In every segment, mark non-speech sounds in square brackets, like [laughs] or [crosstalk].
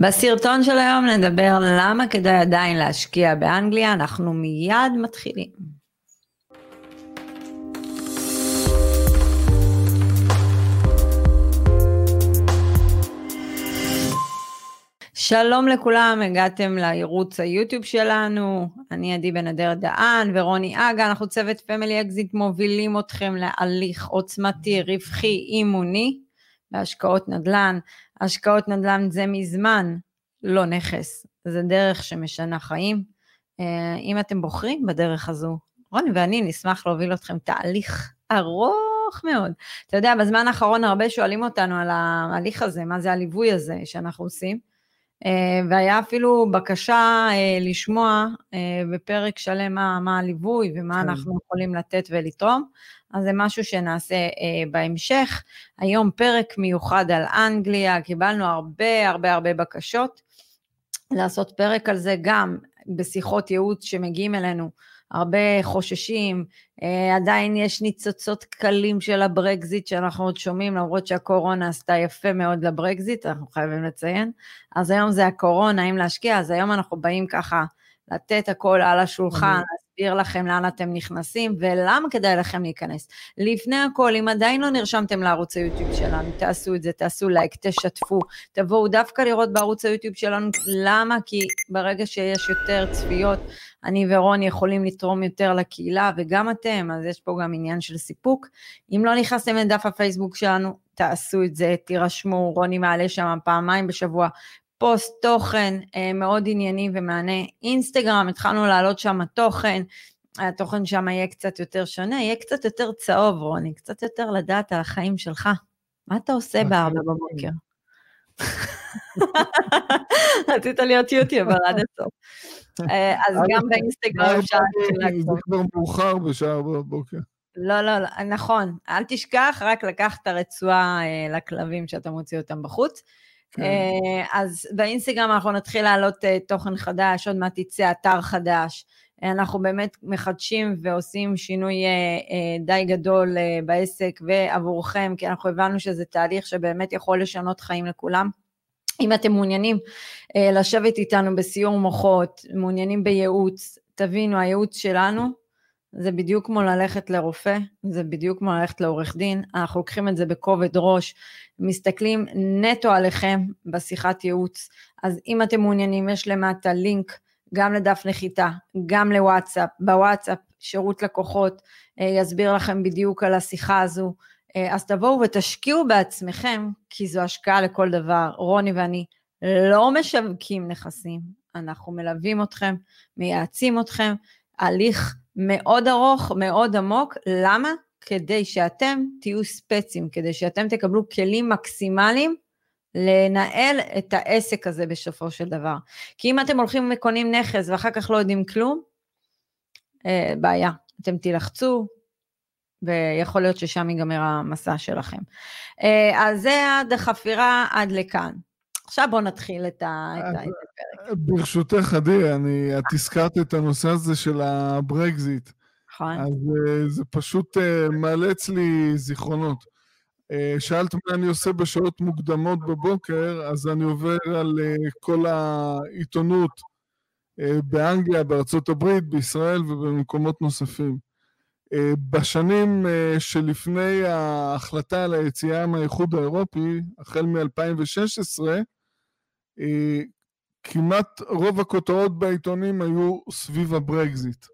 בסרטון של היום נדבר למה כדאי עדיין להשקיע באנגליה, אנחנו מיד מתחילים. שלום לכולם, הגעתם לערוץ היוטיוב שלנו, אני עדי בן אדר דהן ורוני אגה, אנחנו צוות Family Exit מובילים אתכם להליך עוצמתי, רווחי, אימוני בהשקעות נדל"ן. השקעות נדל"ן זה מזמן לא נכס, זה דרך שמשנה חיים. אה, אם אתם בוחרים בדרך הזו, רוני ואני נשמח להוביל אתכם תהליך ארוך מאוד. אתה יודע, בזמן האחרון הרבה שואלים אותנו על ההליך הזה, מה זה הליווי הזה שאנחנו עושים. אה, והיה אפילו בקשה אה, לשמוע בפרק שלם מה, מה הליווי ומה כן. אנחנו יכולים לתת ולתרום. אז זה משהו שנעשה אה, בהמשך. היום פרק מיוחד על אנגליה, קיבלנו הרבה הרבה הרבה בקשות לעשות פרק על זה, גם בשיחות ייעוץ שמגיעים אלינו, הרבה חוששים, אה, עדיין יש ניצוצות קלים של הברקזיט שאנחנו עוד שומעים, למרות שהקורונה עשתה יפה מאוד לברקזיט, אנחנו חייבים לציין. אז היום זה הקורונה, האם להשקיע, אז היום אנחנו באים ככה לתת הכל על השולחן, להסביר לכם לאן אתם נכנסים ולמה כדאי לכם להיכנס. לפני הכל, אם עדיין לא נרשמתם לערוץ היוטיוב שלנו, תעשו את זה, תעשו לייק, תשתפו, תבואו דווקא לראות בערוץ היוטיוב שלנו, למה? כי ברגע שיש יותר צפיות, אני ורון יכולים לתרום יותר לקהילה, וגם אתם, אז יש פה גם עניין של סיפוק. אם לא נכנסתם לדף הפייסבוק שלנו, תעשו את זה, תירשמו, רוני מעלה שם פעמיים בשבוע פוסט תוכן אה, מאוד ענייני ומענה. אינסטגרם, התחלנו להעלות שם תוכן, התוכן שם יהיה קצת יותר שונה, יהיה קצת יותר צהוב, רוני, קצת יותר לדעת על החיים שלך. מה אתה עושה בארבע בבוקר? רצית להיות יוטיובר עד הסוף. אה, אז גם באינסטגרם אפשר... זה כבר מאוחר בשעה ארבע בבוקר. לא, לא, לא, נכון. אל תשכח רק לקחת את הרצועה אה, לכלבים שאתה מוציא אותם בחוץ. כן. אה, אז באינסטגרם אנחנו נתחיל להעלות אה, תוכן חדש, עוד מעט יצא אתר חדש. אנחנו באמת מחדשים ועושים שינוי אה, די גדול בעסק ועבורכם, כי אנחנו הבנו שזה תהליך שבאמת יכול לשנות חיים לכולם. אם אתם מעוניינים לשבת איתנו בסיור מוחות, מעוניינים בייעוץ, תבינו, הייעוץ שלנו זה בדיוק כמו ללכת לרופא, זה בדיוק כמו ללכת לעורך דין, אנחנו לוקחים את זה בכובד ראש, מסתכלים נטו עליכם בשיחת ייעוץ, אז אם אתם מעוניינים, יש למטה לינק גם לדף נחיתה, גם לוואטסאפ, בוואטסאפ שירות לקוחות אה, יסביר לכם בדיוק על השיחה הזו, אה, אז תבואו ותשקיעו בעצמכם, כי זו השקעה לכל דבר. רוני ואני לא משווקים נכסים, אנחנו מלווים אתכם, מייעצים אתכם, הליך מאוד ארוך, מאוד עמוק, למה? כדי שאתם תהיו ספצים, כדי שאתם תקבלו כלים מקסימליים לנהל את העסק הזה בסופו של דבר. כי אם אתם הולכים וקונים נכס ואחר כך לא יודעים כלום, אה, בעיה. אתם תילחצו, ויכול להיות ששם ייגמר המסע שלכם. אה, אז זה עד החפירה עד לכאן. עכשיו בואו נתחיל את, הפרק. ברשותך, עדי, אני, את הזכרת את הנושא הזה של הברקזיט. נכון. אז uh, זה פשוט מעלה אצלי זיכרונות. Uh, שאלת מה אני עושה בשעות מוקדמות בבוקר, אז אני עובר על כל העיתונות באנגליה, בארצות הברית, בישראל ובמקומות נוספים. בשנים שלפני ההחלטה על היציאה מהאיחוד האירופי, החל מ-2016, אה, כמעט רוב הכותרות בעיתונים היו סביב הברקזיט.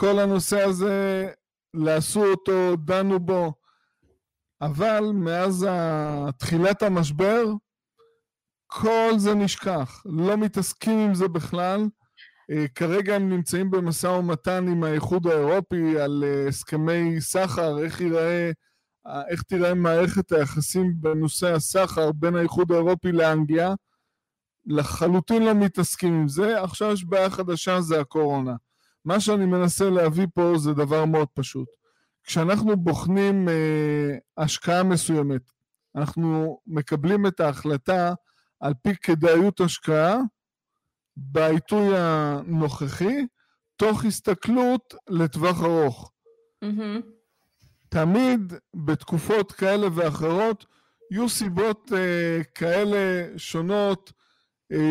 כל הנושא הזה, לעשו אותו, דנו בו, אבל מאז תחילת המשבר, כל זה נשכח, לא מתעסקים עם זה בכלל. אה, כרגע הם נמצאים במשא ומתן עם האיחוד האירופי על אה, הסכמי סחר, איך ייראה, איך תיראה מערכת היחסים בנושא הסחר בין האיחוד האירופי לאנגליה. לחלוטין לא מתעסקים עם זה, עכשיו יש בעיה חדשה, זה הקורונה. מה שאני מנסה להביא פה זה דבר מאוד פשוט. כשאנחנו בוחנים אה, השקעה מסוימת, אנחנו מקבלים את ההחלטה על פי כדאיות השקעה בעיתוי הנוכחי, תוך הסתכלות לטווח ארוך. Mm-hmm. תמיד בתקופות כאלה ואחרות יהיו סיבות אה, כאלה שונות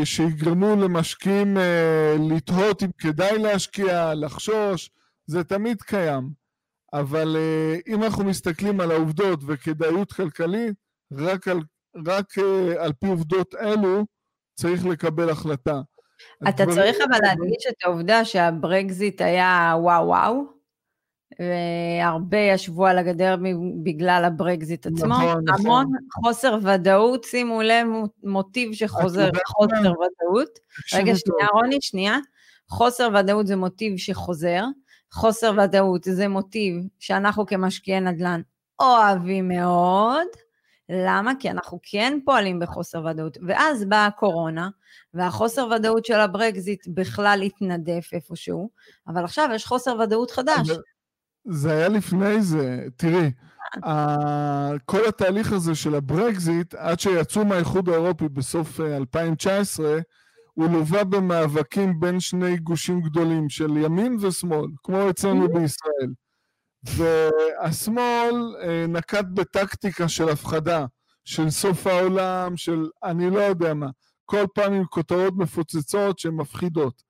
שיגרמו למשקיעים אה, לתהות אם כדאי להשקיע, לחשוש, זה תמיד קיים. אבל אה, אם אנחנו מסתכלים על העובדות וכדאיות כלכלית, רק על, רק על פי עובדות אלו צריך לקבל החלטה. אתה צריך אבל להדגיש את העובדה שהברקזיט היה וואו וואו, והרבה ישבו על הגדר בגלל הברקזיט עצמו. נכון, נכון. המון נכון. חוסר ודאות, שימו לב, מוטיב שחוזר חוסר ודאות. רגע, שנייה, רוני, שנייה. חוסר ודאות זה מוטיב שחוזר. חוסר ודאות זה מוטיב שאנחנו כמשקיעי נדל"ן אוהבים מאוד. למה? כי אנחנו כן פועלים בחוסר ודאות. ואז באה הקורונה, והחוסר ודאות של הברקזיט בכלל התנדף איפשהו, אבל עכשיו יש חוסר ודאות חדש. זה היה לפני זה, תראי, כל התהליך הזה של הברקזיט, עד שיצאו מהאיחוד האירופי בסוף 2019, אה, הוא לווה במאבקים בין שני גושים גדולים של ימין ושמאל, כמו אצלנו mm-hmm. בישראל. והשמאל אה, נקט בטקטיקה של הפחדה, של סוף העולם, של אני לא יודע מה, כל פעם עם כותרות מפוצצות שמפחידות.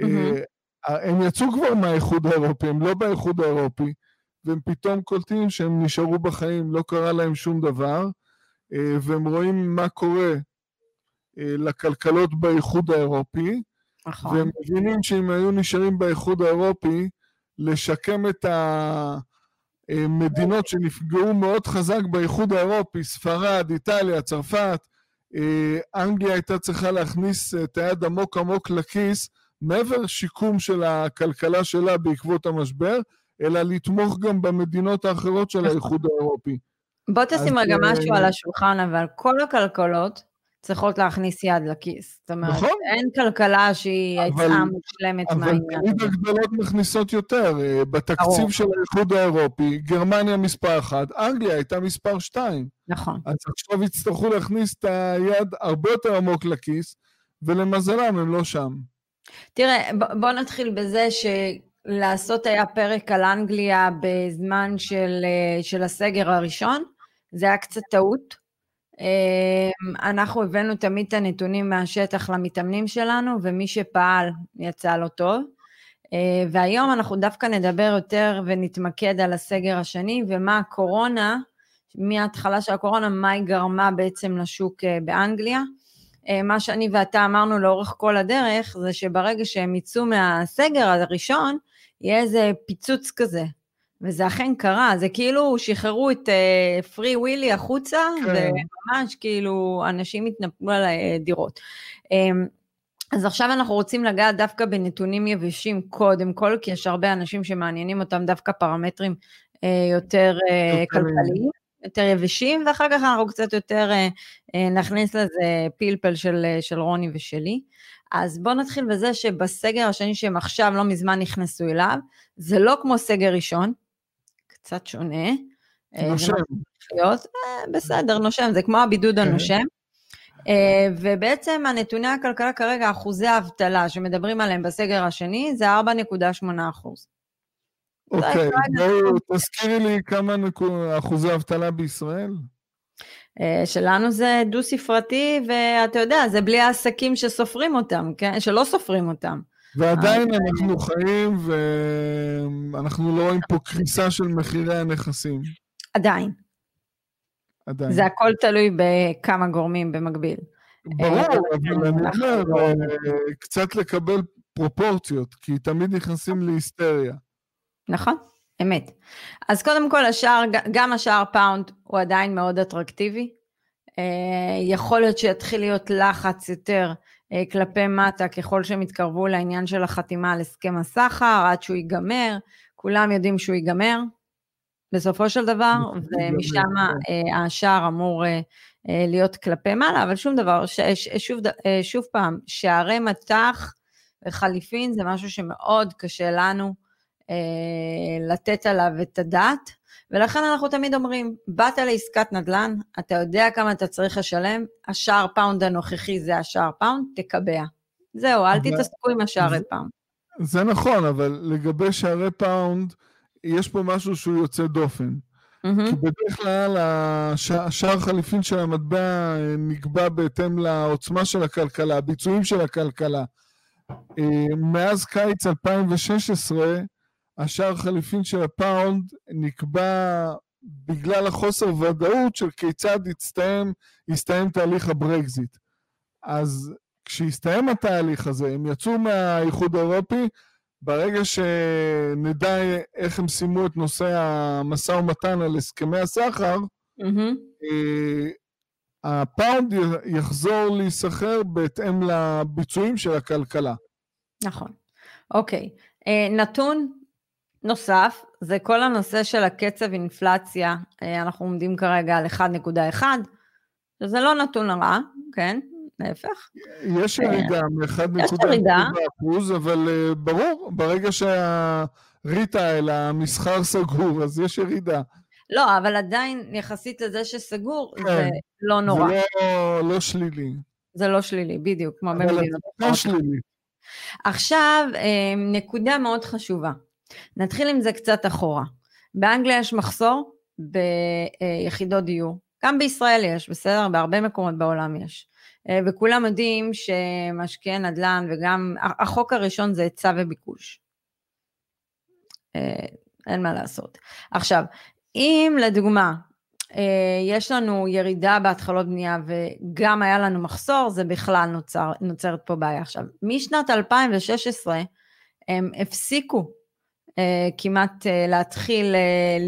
Mm-hmm. הם יצאו כבר מהאיחוד האירופי, הם לא באיחוד האירופי, והם פתאום קולטים שהם נשארו בחיים, לא קרה להם שום דבר, אה, והם רואים מה קורה אה, לכלכלות באיחוד האירופי, נכון. והם מבינים שאם היו נשארים באיחוד האירופי, לשקם את המדינות שנפגעו מאוד חזק באיחוד האירופי, ספרד, איטליה, צרפת, אה, אנגליה הייתה צריכה להכניס את היד עמוק עמוק לכיס מעבר שיקום של הכלכלה שלה בעקבות המשבר, אלא לתמוך גם במדינות האחרות של האיחוד האירופי. בוא תשים רגע אה, משהו על השולחן, אבל כל הכלכלות צריכות להכניס יד לכיס. זאת אומרת, נכון. אין כלכלה שהיא יצאה מושלמת מהעניין. אבל תמיד הגדולות מכניסות יותר. אה, בתקציב ברור. של האיחוד האירופי, גרמניה מספר 1, אנגליה הייתה מספר 2. נכון. אז עכשיו יצטרכו להכניס את היד הרבה יותר עמוק לכיס, ולמזלם הם לא שם. תראה, בוא נתחיל בזה שלעשות היה פרק על אנגליה בזמן של, אה, של הסגר הראשון, זה היה קצת טעות. אמ, אנחנו הבאנו תמיד את הנתונים מהשטח למתאמנים שלנו, ומי שפעל יצא לו טוב. אה, והיום אנחנו דווקא נדבר יותר ונתמקד על הסגר השני, ומה הקורונה, מההתחלה של הקורונה, מה היא גרמה בעצם לשוק אה, באנגליה. אה, מה שאני ואתה אמרנו לאורך כל הדרך, זה שברגע שהם יצאו מהסגר הראשון, יהיה איזה פיצוץ כזה. וזה אכן קרה, זה כאילו שחררו את פרי uh, ווילי החוצה, כן. וממש כאילו אנשים התנפלו על הדירות. Um, אז עכשיו אנחנו רוצים לגעת דווקא בנתונים יבשים קודם כל, כי יש הרבה אנשים שמעניינים אותם דווקא פרמטרים uh, יותר uh, כלכליים. יותר יבשים, ואחר כך אנחנו קצת יותר אה, אה, נכניס לזה פלפל של, אה, של רוני ושלי. אז בואו נתחיל בזה שבסגר השני שהם עכשיו לא מזמן נכנסו אליו, זה לא כמו סגר ראשון, קצת שונה. נושם. להיות, בסדר, נושם, זה כמו הבידוד כן. הנושם. ובעצם הנתוני הכלכלה כרגע, אחוזי האבטלה שמדברים עליהם בסגר השני, זה 4.8 אחוז. אוקיי, בואו תזכירי לי כמה אחוזי אבטלה בישראל. אה, שלנו זה דו-ספרתי, ואתה יודע, זה בלי העסקים שסופרים אותם, כן? שלא סופרים אותם. ועדיין אה, אנחנו חיים, ואנחנו לא רואים פה קריסה של מחירי הנכסים. עדיין. עדיין. זה הכל תלוי בכמה גורמים במקביל. ברור, אה, אבל אני אומר, קצת לקבל פרופורציות, כי תמיד נכנסים להיסטריה. נכון, אמת. אז קודם כל השער, גם השער פאונד הוא עדיין מאוד אטרקטיבי. אה, יכול להיות שיתחיל להיות לחץ יותר אה, כלפי מטה ככל שהם יתקרבו לעניין של החתימה על הסכם הסחר, עד שהוא ייגמר, כולם יודעים שהוא ייגמר בסופו של דבר, ומשם כן. אה, השער אמור להיות כלפי מעלה, אבל שום דבר, ש, שוב, שוב פעם, שערי מטח וחליפין זה משהו שמאוד קשה לנו לתת עליו את הדעת, ולכן אנחנו תמיד אומרים, באת לעסקת נדל"ן, אתה יודע כמה אתה צריך לשלם, השער פאונד הנוכחי זה השער פאונד, תקבע. זהו, אל תתעסקו עם השערי פאונד. זה נכון, אבל לגבי שערי פאונד, יש פה משהו שהוא יוצא דופן. Mm-hmm. כי בדרך כלל השער חליפין של המטבע נקבע בהתאם לעוצמה של הכלכלה, הביצועים של הכלכלה. מאז קיץ 2016, השער חליפין של הפאונד נקבע בגלל החוסר ודאות של כיצד יסתיים, יסתיים תהליך הברקזיט. אז כשהסתיים התהליך הזה, הם יצאו מהאיחוד האירופי, ברגע שנדע איך הם סיימו את נושא המשא ומתן על הסכמי הסחר, mm-hmm. הפאונד יחזור להיסחר בהתאם לביצועים של הכלכלה. נכון. אוקיי. אה, נתון נוסף, זה כל הנושא של הקצב אינפלציה, אה, אנחנו עומדים כרגע על 1.1, שזה לא נתון רע, כן? להפך. יש ירידה מ-1.1 אחוז, אבל אה, ברור, ברגע שהריטייל, המסחר סגור, אז יש ירידה. לא, אבל עדיין, יחסית לזה שסגור, כן, זה לא נורא. זה לא, לא שלילי. זה לא שלילי, בדיוק, כמו במדינות. אבל זה לא שלילי. עכשיו, אה, נקודה מאוד חשובה. נתחיל עם זה קצת אחורה. באנגליה יש מחסור ביחידות דיור. גם בישראל יש, בסדר? בהרבה מקומות בעולם יש. אה, וכולם יודעים שמשקיעי נדל"ן וגם, החוק הראשון זה היצע וביקוש. אה, אין מה לעשות. עכשיו, אם לדוגמה, אה, יש לנו ירידה בהתחלות בנייה וגם היה לנו מחסור, זה בכלל נוצר, נוצרת פה בעיה. עכשיו, משנת 2016 הם הפסיקו כמעט להתחיל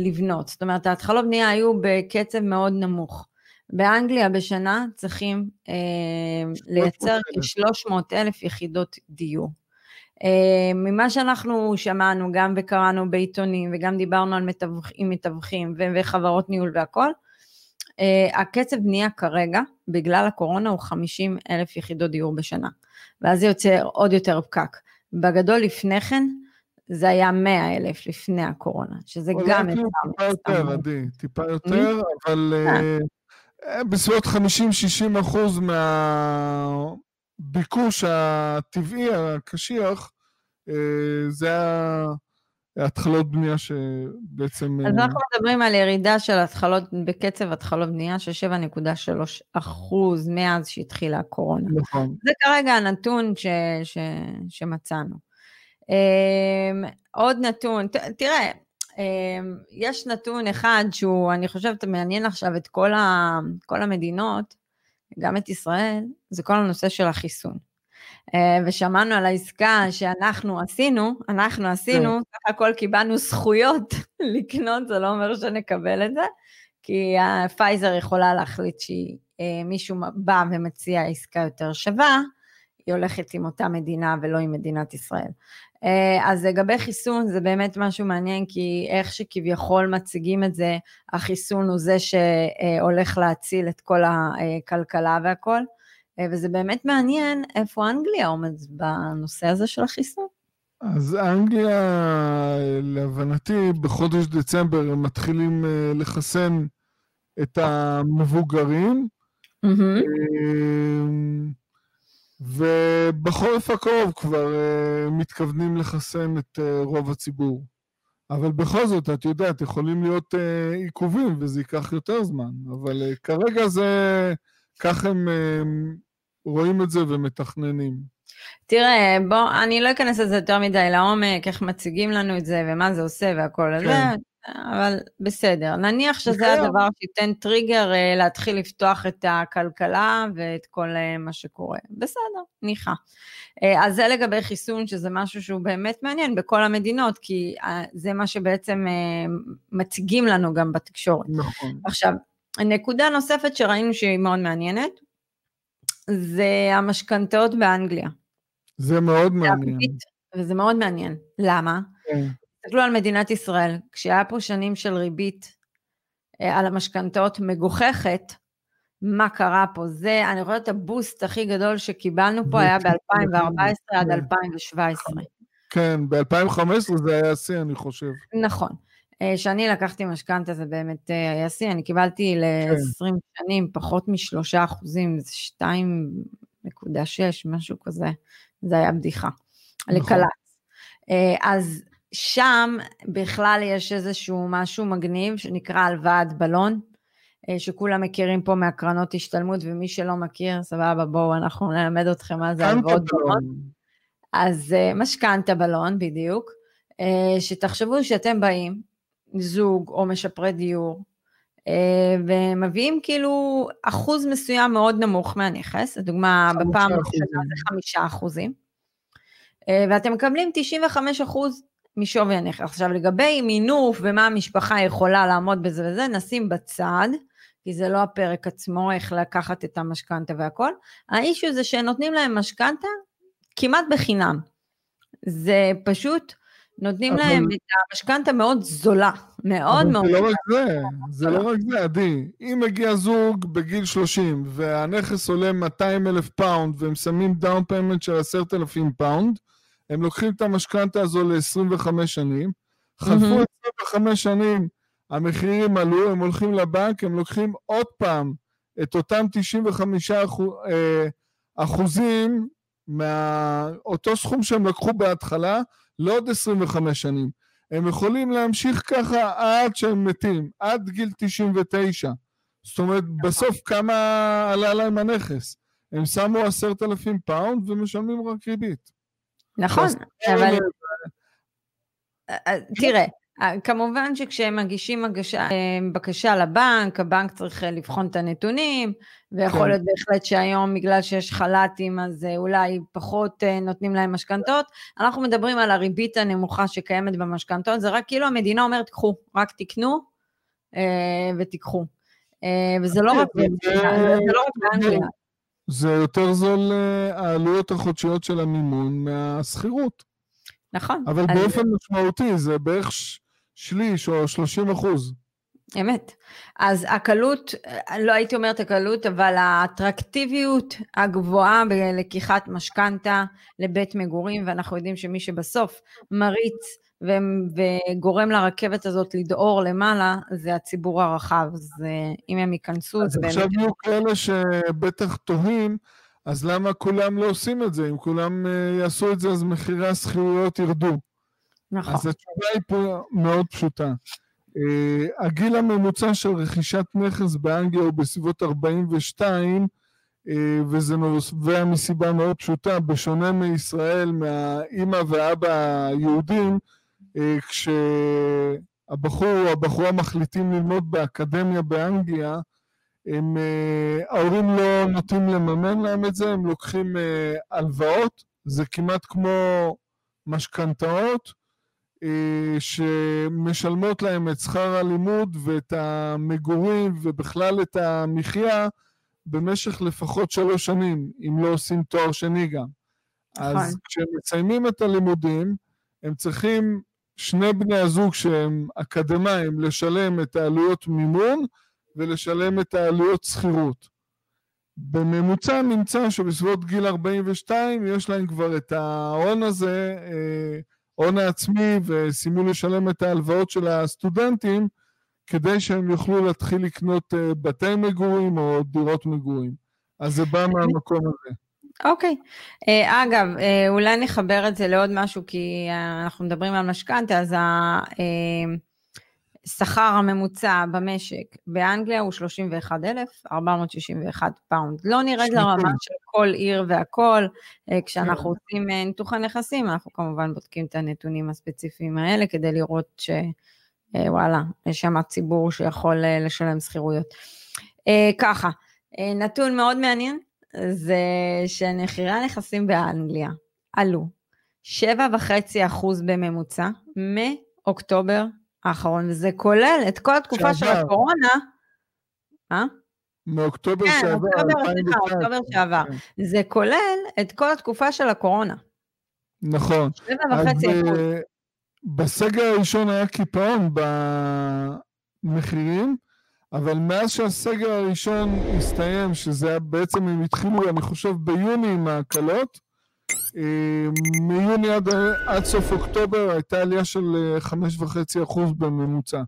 לבנות. זאת אומרת, ההתחלות בנייה היו בקצב מאוד נמוך. באנגליה בשנה צריכים אה, לייצר כ-300 אלף יחידות דיור. אה, ממה שאנחנו שמענו גם וקראנו בעיתונים וגם דיברנו על מתווכ, עם מתווכים וחברות ניהול והכל, אה, הקצב בנייה כרגע, בגלל הקורונה, הוא 50 אלף יחידות דיור בשנה. ואז זה יוצר עוד יותר פקק. בגדול לפני כן, זה היה 100 אלף לפני הקורונה, שזה גם... אולי טיפה יותר, עדי, טיפה יותר, אבל... אה, אה, בסביבות 50-60 אחוז מהביקוש הטבעי, הקשיח, אה, זה התחלות בנייה שבעצם... אז אנחנו מדברים על ירידה של התחלות, בקצב התחלות בנייה של 7.3 אחוז מאז שהתחילה הקורונה. נכון. זה כרגע הנתון ש, ש, שמצאנו. עוד נתון, תראה, אמ, יש נתון אחד שהוא, אני חושבת, מעניין עכשיו את כל, ה, כל המדינות, גם את ישראל, זה כל הנושא של החיסון. אה, ושמענו על העסקה שאנחנו עשינו, אנחנו עשינו, כן. סך הכל קיבלנו זכויות [laughs] לקנות, זה לא אומר שנקבל את זה, כי פייזר יכולה להחליט שמישהו אה, בא ומציע עסקה יותר שווה, היא הולכת עם אותה מדינה ולא עם מדינת ישראל. אה, אז לגבי חיסון זה באמת משהו מעניין, כי איך שכביכול מציגים את זה, החיסון הוא זה שהולך להציל את כל הכלכלה והכל, אה, וזה באמת מעניין איפה אנגליה עומד בנושא הזה של החיסון. אז אנגליה, להבנתי, בחודש דצמבר הם מתחילים אה, לחסן את המבוגרים. Mm-hmm. ובחורף הקרוב כבר uh, מתכוונים לחסן את uh, רוב הציבור. אבל בכל זאת, את יודעת, יכולים להיות uh, עיכובים וזה ייקח יותר זמן, אבל uh, כרגע זה, כך הם uh, רואים את זה ומתכננים. תראה, בוא, אני לא אכנס לזה יותר מדי לעומק, איך מציגים לנו את זה ומה זה עושה והכל הזה. כן. אבל בסדר, נניח שזה הדבר שייתן טריגר אה, להתחיל לפתוח את הכלכלה ואת כל אה, מה שקורה. בסדר, ניחא. אה, אז זה לגבי חיסון, שזה משהו שהוא באמת מעניין בכל המדינות, כי זה מה שבעצם מציגים לנו גם בתקשורת. נכון. עכשיו, נקודה נוספת שראינו שהיא מאוד מעניינת, זה המשכנתאות באנגליה. זה מאוד מעניין. וזה מאוד מעניין. למה? כן. תסתכלו על מדינת ישראל, כשהיה פה שנים של ריבית אה, על המשכנתאות מגוחכת, מה קרה פה? זה, אני חושבת, הבוסט הכי גדול שקיבלנו פה היה ב-2014 עד 2017. כן, ב-2015 זה היה שיא, אני חושב. נכון. כשאני אה, לקחתי משכנתה זה באמת אה, היה שיא, אני קיבלתי ל-20 כן. שנים פחות משלושה אחוזים, זה 2.6, משהו כזה, זה היה בדיחה. נכון. לקלץ. אז שם בכלל יש איזשהו משהו מגניב שנקרא הלוואת בלון, אה, שכולם מכירים פה מהקרנות השתלמות, ומי שלא מכיר, סבבה, בואו, אנחנו נלמד אתכם מה זה הלוואות בלון. אז אה, משכנתה בלון, בדיוק. אה, שתחשבו שאתם באים, זוג או משפרי דיור, ומביאים כאילו אחוז מסוים מאוד נמוך מהנכס, לדוגמה בפעם הראשונה זה חמישה אחוזים, ואתם מקבלים 95 אחוז משווי הנכס. עכשיו לגבי מינוף ומה המשפחה יכולה לעמוד בזה וזה, נשים בצד, כי זה לא הפרק עצמו, איך לקחת את המשכנתה והכל. ה issue זה שנותנים להם משכנתה כמעט בחינם. זה פשוט, נותנים אבל... להם את המשכנתה מאוד זולה, מאוד מאוד. זה לא רק זה, זה לא רק זה, עדי. אם מגיע זוג בגיל 30 והנכס עולה 200 אלף פאונד והם שמים down payment של 10,000 פאונד, הם לוקחים את המשכנתה הזו ל-25 שנים, חלפו 25 שנים, המחירים עלו, הם הולכים לבנק, הם לוקחים עוד פעם את אותם 95 אחוז, אה, אחוזים מאותו סכום שהם לקחו בהתחלה לעוד 25 שנים. הם יכולים להמשיך ככה עד שהם מתים, עד גיל 99. זאת אומרת, בסוף כמה עלה להם הנכס? הם שמו עשרת אלפים פאונד ומשלמים רק ריבית. נכון, אבל... אה, אה, תראה, אה, כמובן שכשהם מגישים הגשה, בקשה לבנק, הבנק צריך לבחון את הנתונים, ויכול כן. להיות בהחלט שהיום בגלל שיש חל"תים אז אולי פחות נותנים להם משכנתות. אנחנו מדברים על הריבית הנמוכה שקיימת במשכנתות, זה רק כאילו המדינה אומרת, קחו, רק תקנו ותיקחו. וזה לא רק לא באנגליה. זה יותר זול אה, העלויות החודשיות של המימון מהשכירות. נכון. אבל אז... באופן משמעותי זה בערך שליש או 30 אחוז. אמת. אז הקלות, לא הייתי אומרת הקלות, אבל האטרקטיביות הגבוהה בלקיחת משכנתה לבית מגורים, ואנחנו יודעים שמי שבסוף מריץ וגורם לרכבת הזאת לדהור למעלה, זה הציבור הרחב. אז אה, אם הם ייכנסו, זה באמת... אז עכשיו יהיו כאלה שבטח תוהים, אז למה כולם לא עושים את זה? אם כולם אה, יעשו את זה, אז מחירי השכירויות ירדו. נכון. אז התשובה היא פה מאוד פשוטה. Uh, הגיל הממוצע של רכישת נכס באנגליה הוא בסביבות 42, uh, וזה נובע מסיבה מאוד פשוטה, בשונה מישראל, מהאימא והאבא היהודים, אה, כשהבחור או הבחורה מחליטים ללמוד באקדמיה באנגליה, הם, אה, ההורים לא נוטים לממן להם את זה, הם לוקחים אה, הלוואות, זה כמעט כמו משכנתאות, שמשלמות להם את שכר הלימוד ואת המגורים ובכלל את המחיה במשך לפחות שלוש שנים, אם לא עושים תואר שני גם. אז נכון. כשהם מסיימים את הלימודים, הם צריכים שני בני הזוג שהם אקדמאים לשלם את העלויות מימון ולשלם את העלויות שכירות. בממוצע נמצא שבסביבות גיל 42 יש להם כבר את ההון הזה, אה, הון העצמי, וסיימו לשלם את ההלוואות של הסטודנטים כדי שהם יוכלו להתחיל לקנות אה, בתי מגורים או דירות מגורים. אז זה בא מהמקום הזה. אוקיי. Okay. אה, אגב, uh, אולי נחבר את זה לעוד משהו, כי uh, אנחנו מדברים על משכנתה, אז השכר הממוצע במשק באנגליה הוא 31,461 פאונד. לא נרד לרמה של כל עיר והכל. Uh, כשאנחנו כן. עושים uh, ניתוחי נכסים, אנחנו כמובן בודקים את הנתונים הספציפיים האלה, כדי לראות שוואלה, uh, יש שם ציבור שיכול uh, לשלם שכירויות. Uh, ככה, uh, נתון מאוד מעניין. זה שמחירי הנכסים באנגליה עלו 7.5% בממוצע מאוקטובר האחרון, וזה כולל את כל התקופה שעבר. של הקורונה. אה? מאוקטובר כן, שעבר, אוקטובר, סליחה, אוקטובר שעבר. כן. זה כולל את כל התקופה של הקורונה. נכון. 7.5%. אז uh, בסגר הראשון היה קיפאון במחירים, אבל מאז שהסגר הראשון הסתיים, שזה היה בעצם הם התחילו, אני חושב, ביוני עם ההקלות, אה, מיוני עד, עד סוף אוקטובר הייתה עלייה של 5.5% אה, בממוצע.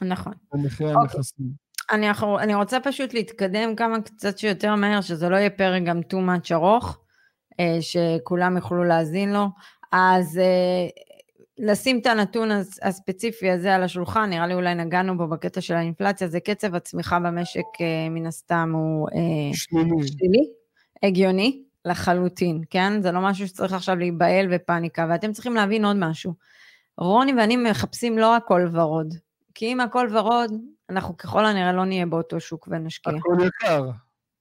נכון. במחירי אוקיי. הנכסים. אני, אני רוצה פשוט להתקדם כמה קצת שיותר מהר, שזה לא יהיה פרק גם too much ארוך, אה, שכולם יוכלו להאזין לו. אז לשים את הנתון הספציפי הזה על השולחן, נראה לי אולי נגענו בו בקטע של האינפלציה, זה קצב הצמיחה במשק מן הסתם הוא שלילי. שלילי, הגיוני לחלוטין, כן? זה לא משהו שצריך עכשיו להיבהל ופאניקה, ואתם צריכים להבין עוד משהו. רוני ואני מחפשים לא הכל ורוד, כי אם הכל ורוד, אנחנו ככל הנראה לא נהיה באותו שוק ונשקיע. הכל יקר.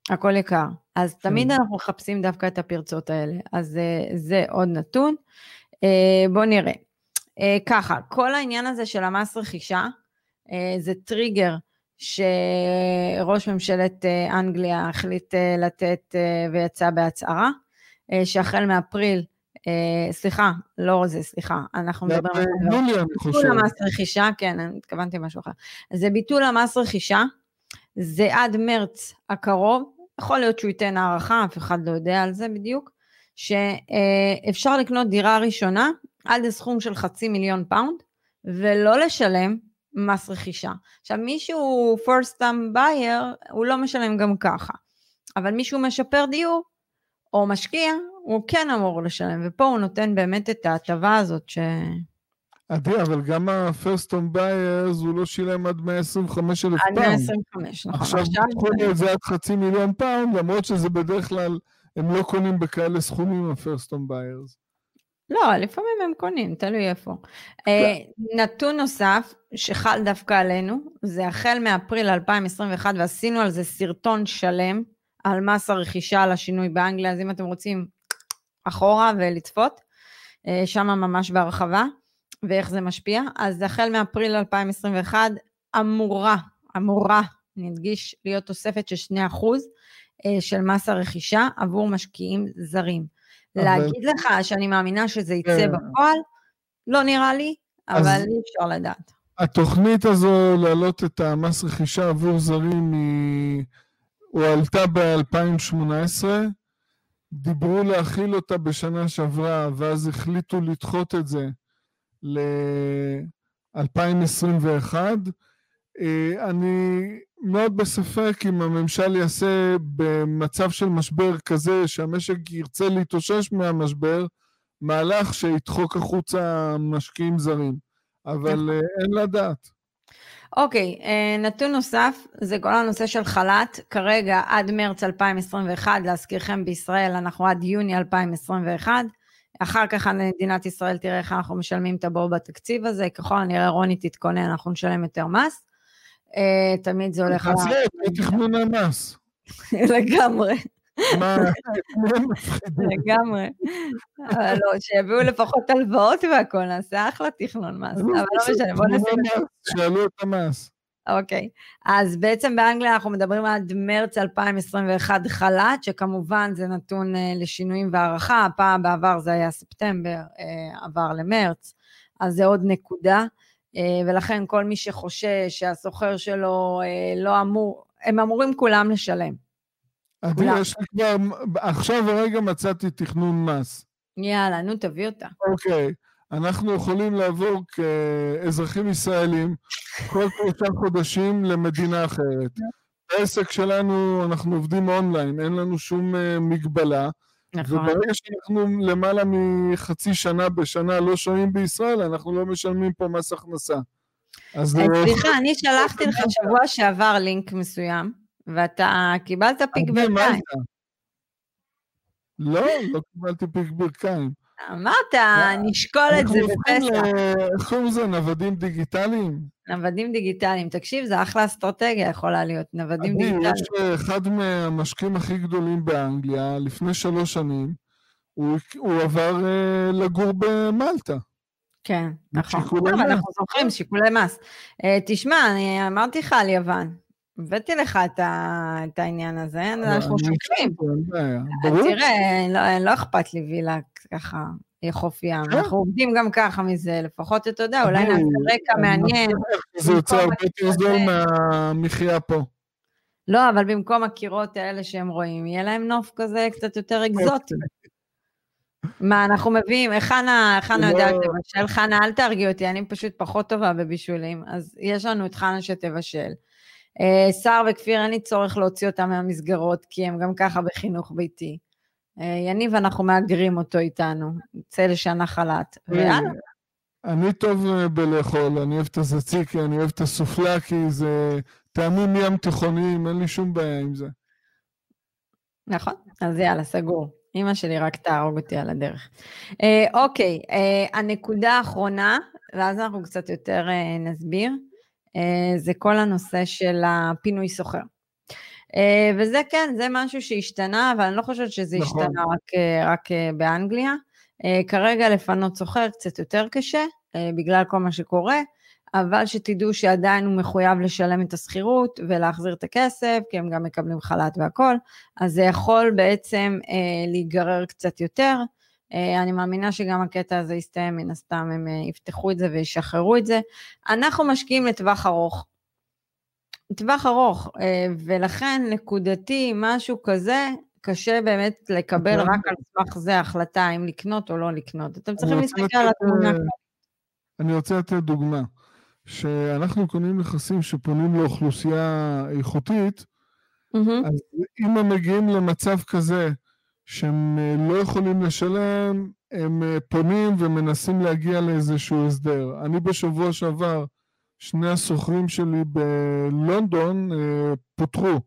הכל יקר. אז תמיד אנחנו מחפשים דווקא את הפרצות האלה. אז uh, זה עוד נתון. בואו נראה. Uh, ככה, כל העניין הזה של המס רכישה, uh, זה טריגר שראש ממשלת uh, אנגליה החליט לתת ויצא בהצהרה, שהחל מאפריל אה, סליחה, לא זה, סליחה, אנחנו מדברים על חושב. ביטול המס רכישה, כן, אני התכוונתי משהו אחר. זה ביטול המס רכישה, זה עד מרץ הקרוב, יכול להיות שהוא ייתן הערכה, אף אחד לא יודע על זה בדיוק, שאפשר לקנות דירה ראשונה עד לסכום של חצי מיליון פאונד, ולא לשלם מס רכישה. עכשיו, מישהו first time buyer, הוא לא משלם גם ככה, אבל מישהו משפר דיור, או משקיע, הוא כן אמור לשלם, ופה הוא נותן באמת את ההטבה הזאת ש... עדי, אבל גם ה-first time buyers הוא לא שילם עד 125 אלף פאונד. עד 125, נכון. עכשיו העלו את זה עד חצי מיליון פאונד, למרות שזה בדרך כלל, הם לא קונים בכאלה סכומים ה-first on buyers. לא, לפעמים הם קונים, תלוי איפה. אה, נתון נוסף שחל דווקא עלינו, זה החל מאפריל 2021, ועשינו על זה סרטון שלם, על מס הרכישה, על השינוי באנגליה, אז אם אתם רוצים אחורה ולצפות, אה, שם ממש בהרחבה, ואיך זה משפיע. אז החל מאפריל 2021 אמורה, אמורה, נדגיש, להיות תוספת של 2% אה, של מס הרכישה עבור משקיעים זרים. אבל... להגיד לך שאני מאמינה שזה יצא כן. בפועל, לא נראה לי, אבל אי אפשר לדעת. התוכנית הזו להעלות את המס רכישה עבור זרים היא... הועלתה ב-2018, דיברו להכיל אותה בשנה שעברה, ואז החליטו לדחות את זה ל-2021. אה, אני מאוד בספק אם הממשל יעשה במצב של משבר כזה, שהמשק ירצה להתאושש מהמשבר, מהלך שידחוק החוצה משקיעים זרים. אבל. אה, אין לדעת. אוקיי, אה, נתון נוסף זה כל הנושא של חל"ת. כרגע עד מרץ 2021, להזכירכם בישראל אנחנו עד יוני 2021. אחר כך מדינת ישראל תראה איך אנחנו משלמים את הבור בתקציב הזה, ככל הנראה רוני תתכונן, אנחנו נשלם יותר מס. אה, תמיד זה הולך על... זה תכנון המס. [laughs] לגמרי. מה, לגמרי. אבל לא, שיביאו לפחות הלוואות והכל, נעשה אחלה תכנון מס. אבל לא משנה, בוא נשים... שאלו את המס. אוקיי, אז בעצם באנגליה אנחנו מדברים עד מרץ 2021 חל"ת, שכמובן זה נתון uh, לשינויים והערכה, הפעם בעבר זה היה ספטמבר, uh, עבר למרץ, אז זה עוד נקודה, ולכן כל מי שחושש שהסוחר שלו uh, לא אמור, הם אמורים כולם לשלם. עדי, יש לי כבר, עכשיו הרגע מצאתי תכנון מס. יאללה, נו, תביא אותה. אוקיי, אנחנו יכולים לעבור כאזרחים ישראלים כל שלושה חודשים למדינה אחרת. העסק שלנו, אנחנו עובדים אונליין, אין לנו שום uh, מגבלה. נכון. וברגע שאנחנו למעלה מחצי שנה בשנה לא שוהים בישראל, אנחנו לא משלמים פה מס הכנסה. אז... סליחה, אני [laughs] שלחתי לך שבוע שעבר לינק מסוים. ואתה קיבלת פיק ברכיים. לא, לא קיבלתי פיק ברכיים. אמרת, נשקול את זה בפסח. איך קוראים לזה? נוודים דיגיטליים? נוודים דיגיטליים. תקשיב, זה אחלה אסטרטגיה יכולה להיות, נוודים דיגיטליים. יש אה, אחד מהמשקיעים הכי גדולים באנגליה, לפני שלוש שנים, הוא, עבר אה, לגור במלטה. כן, נכון. אבל אנחנו זוכרים שיקולי מס. אה, תשמע, אני אמרתי לך על יוון. הבאתי לך את, ה... את העניין הזה, אנחנו שוקלים. תראה, לא, לא אכפת לי וילה ככה, חוף ים. כן. אנחנו עובדים גם ככה מזה, לפחות אתה יודע, אולי נעשה רקע מעניין. זה יוצא הרבה יותר זול מהמחיה פה. לא, אבל במקום הקירות האלה שהם רואים, יהיה להם נוף כזה קצת יותר אקזוטי. [laughs] מה, אנחנו מביאים, חנה, חנה יודעת לבשל, חנה, אל תרגיע אותי, אני פשוט פחות טובה בבישולים, אז יש לנו את חנה שתבשל. אה, שר וכפיר, אין לי צורך להוציא אותם מהמסגרות, כי הם גם ככה בחינוך ביתי. אה, יניב, אנחנו מאגרים אותו איתנו, יצא לשנה חל"ת, ויאללה. אני טוב אה, בלאכול, אני אוהב את הזציקי, אני אוהב את הסופלקי, זה טעמים ים תיכוניים, אין לי שום בעיה עם זה. נכון, אז יאללה, סגור. אמא שלי רק תהרוג אותי על הדרך. אה, אוקיי, אה, הנקודה האחרונה, ואז אנחנו קצת יותר אה, נסביר, אה, זה כל הנושא של הפינוי סוחר. אה, וזה כן, זה משהו שהשתנה, אבל אני לא חושבת שזה נכון. השתנה רק, אה, רק אה, באנגליה. כרגע לפנות סוחר קצת יותר קשה, בגלל כל מה שקורה. אבל שתדעו שעדיין הוא מחויב לשלם את השכירות ולהחזיר את הכסף, כי הם גם מקבלים חל"ת והכול, אז זה יכול בעצם להיגרר קצת יותר. אני מאמינה שגם הקטע הזה יסתיים, מן הסתם הם יפתחו את זה וישחררו את זה. אנחנו משקיעים לטווח ארוך. טווח ארוך, אה, ולכן נקודתי, משהו כזה, קשה באמת לקבל רק על סמך זה החלטה אם לקנות או לא לקנות. אתם צריכים להסתכל על התמונה. אני רוצה לתת דוגמה. שאנחנו קונים נכסים שפונים לאוכלוסייה איכותית, mm-hmm. אז אם הם מגיעים למצב כזה שהם אה, לא יכולים לשלם, הם אה, פונים ומנסים להגיע לאיזשהו הסדר. אני בשבוע שעבר, שני הסוחרים שלי בלונדון אה, פוטרו.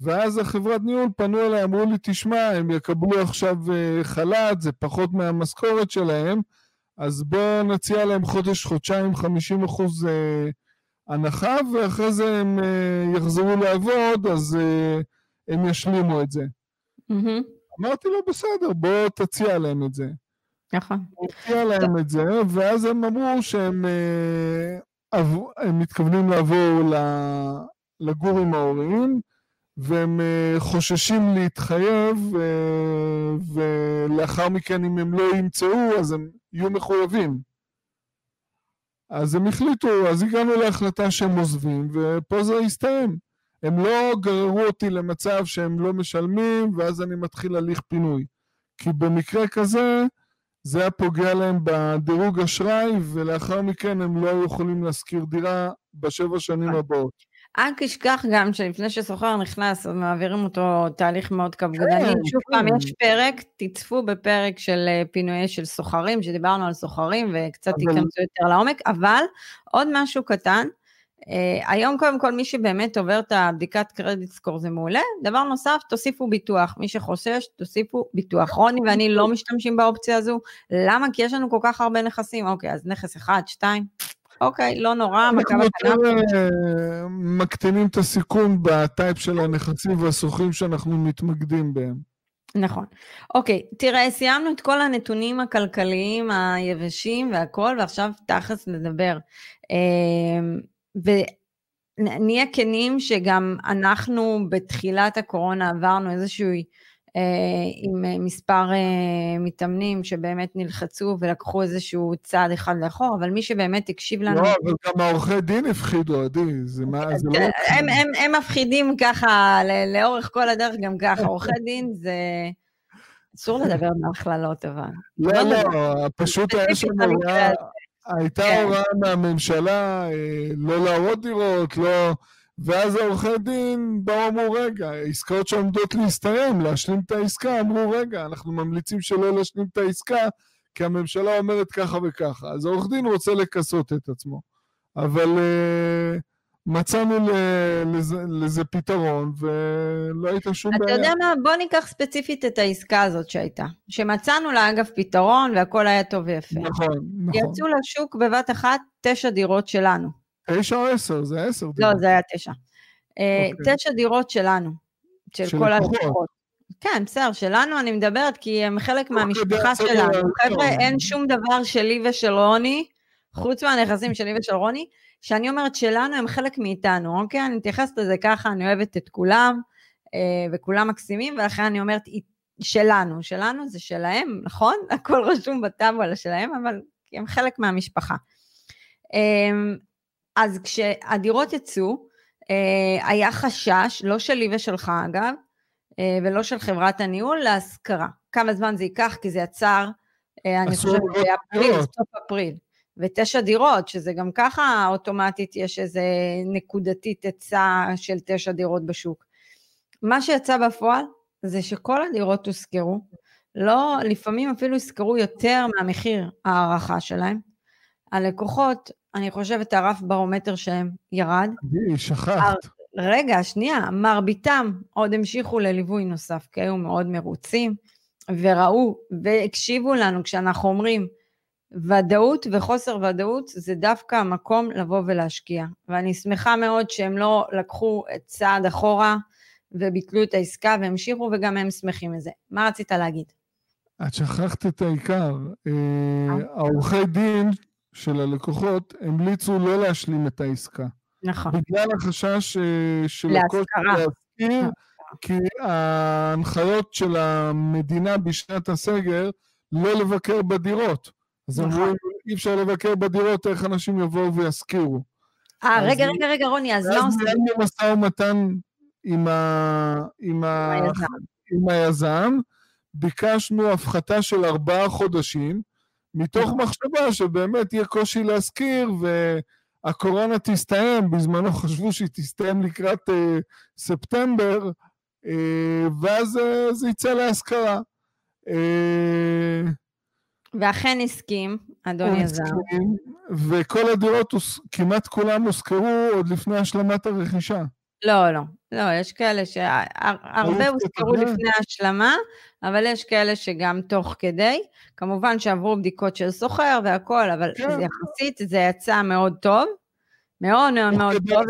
ואז החברת ניהול פנו אליי, אמרו לי, תשמע, הם יקבלו עכשיו חל"ת, זה פחות מהמשכורת שלהם, אז בואו נציע להם חודש, חודשיים, 50 אחוז אה, הנחה, ואחרי זה הם אה, יחזרו לעבוד, אז אה, הם ישלימו את זה. Mm-hmm. אמרתי לו, בסדר, בוא תציע להם את זה. נכון. תציע להם את זה, ואז הם אמרו שהם אה, הם מתכוונים לעבור לגור עם ההורים, והם אה, חוששים להתחייב, אה, ולאחר מכן אם הם לא ימצאו אז הם יהיו מחויבים. אז הם החליטו, אז הגענו להחלטה שהם עוזבים, ופה זה הסתיים. הם לא גררו אותי למצב שהם לא משלמים, ואז אני מתחיל הליך פינוי. כי במקרה כזה, זה היה פוגע להם בדירוג אשראי, ולאחר מכן הם לא היו יכולים להשכיר דירה בשבע שנים הבאות. אל תשכח גם שלפני שסוחר נכנס, אז מעבירים אותו תהליך מאוד קפדני. כן, שוב פעם, כן. יש פרק, תצפו בפרק של אה, פינויי של סוחרים, שדיברנו על סוחרים וקצת תיכנסו יותר לעומק, אבל עוד משהו קטן, היום קודם כל מי שבאמת עובר את הבדיקת קרדיט סקור זה מעולה. דבר נוסף, תוסיפו ביטוח. מי שחושש, תוסיפו ביטוח. רוני ואני לא משתמשים באופציה הזו. למה? כי יש לנו כל כך הרבה נכסים. אוקיי, אז נכס אחד, שתיים, אוקיי, לא נורא, מכה בקנאפ. אה, מקטינים את הסיכון בטייפ של הנכסים והסוחרים שאנחנו מתמקדים בהם. נכון. אוקיי, תראה, סיימנו את כל הנתונים הכלכליים היבשים והכל, ועכשיו תכלס נדבר. ונהיה כנים שגם אנחנו בתחילת הקורונה עברנו איזשהו אה, עם אה, מספר אה, מתאמנים שבאמת נלחצו ולקחו איזשהו צעד אחד לאחור, אבל מי שבאמת הקשיב לנו... לא, אבל גם העורכי דין הפחידו, עדי, זה מה, זה לא... הם, הם, הם מפחידים ככה לאורך כל הדרך גם ככה, עורכי דין זה... אסור לדבר מהכללות אבל. לא, לא, פשוט היה שם הוראה, הייתה כן. הוראה מהממשלה לא להראות דירות, לא... ואז העורכי דין באו אמרו, רגע, עסקאות שעומדות להסתיים, להשלים את העסקה, אמרו, רגע, אנחנו ממליצים שלא להשלים את העסקה, כי הממשלה אומרת ככה וככה. אז העורך דין רוצה לכסות את עצמו. אבל uh, מצאנו לזה, לזה פתרון, ולא הייתה שום בעיה. אתה יודע מה? בוא ניקח ספציפית את העסקה הזאת שהייתה. שמצאנו לה, אגב, פתרון, והכל היה טוב ויפה. נכון, נכון. יצאו לשוק בבת אחת תשע דירות שלנו. תשע או עשר? זה עשר לא, דירות. לא, זה היה תשע. אה, אוקיי. תשע דירות שלנו, של כל הלקוחות. כן, בסדר, שלנו אני מדברת, כי הם חלק מהמשפחה שלנו. חבר'ה, אין שום דבר שלי ושל רוני, חוץ מהנכסים שלי ושל רוני, שאני אומרת שלנו הם חלק מאיתנו, אוקיי? אני מתייחסת לזה ככה, אני אוהבת את כולם, אה, וכולם מקסימים, ולכן אני אומרת שלנו, שלנו זה שלהם, נכון? [laughs] הכל רשום בטאבו על השלהם, אבל הם חלק מהמשפחה. אמ, אז כשהדירות יצאו, אה, היה חשש, לא שלי ושלך אגב, אה, ולא של חברת הניהול, להשכרה. כמה זמן זה ייקח, כי זה יצר, אה, אני חושבת, באפריל, סוף אפריל. ותשע דירות, שזה גם ככה אוטומטית יש איזה נקודתית היצע של תשע דירות בשוק. מה שיצא בפועל זה שכל הדירות הושכרו, לא, לפעמים אפילו הושכרו יותר מהמחיר הערכה שלהם, הלקוחות, אני חושבת הרף ברומטר שלהם ירד. שכחת. רגע, שנייה, מרביתם עוד המשיכו לליווי נוסף, כי היו מאוד מרוצים, וראו והקשיבו לנו כשאנחנו אומרים, ודאות וחוסר ודאות זה דווקא המקום לבוא ולהשקיע. ואני שמחה מאוד שהם לא לקחו צעד אחורה וביטלו את העסקה והמשיכו, וגם הם שמחים מזה. מה רצית להגיד? את שכחת את העיקר. אה? העורכי דין של הלקוחות המליצו לא להשלים את העסקה. נכון. בגלל החשש אה, של לקוח להזכיר, כי ההנחיות של המדינה בשנת הסגר לא לבקר בדירות. אז נכון. אמרו, אי אפשר לבקר בדירות, איך אנשים יבואו וישכירו. אה, רגע, רגע, רגע, רוני, אז מה עושים? אז ניהלנו משא ומתן עם, ה... עם, ה... עם היזם, ביקשנו הפחתה של ארבעה חודשים, מתוך נכון. מחשבה שבאמת יהיה קושי להשכיר, והקורונה תסתיים, בזמנו חשבו שהיא תסתיים לקראת uh, ספטמבר, uh, ואז uh, זה יצא להשכרה. Uh, ואכן הסכים, אדון יזם. וכל הדירות, כמעט כולן הושכרו עוד לפני השלמת הרכישה. לא, לא. לא, יש כאלה שהרבה הוזכרו לפני השלמה, אבל יש כאלה שגם תוך כדי. כמובן שעברו בדיקות של סוחר והכול, אבל כן. יחסית זה יצא מאוד טוב. מאוד מאוד מאוד טוב,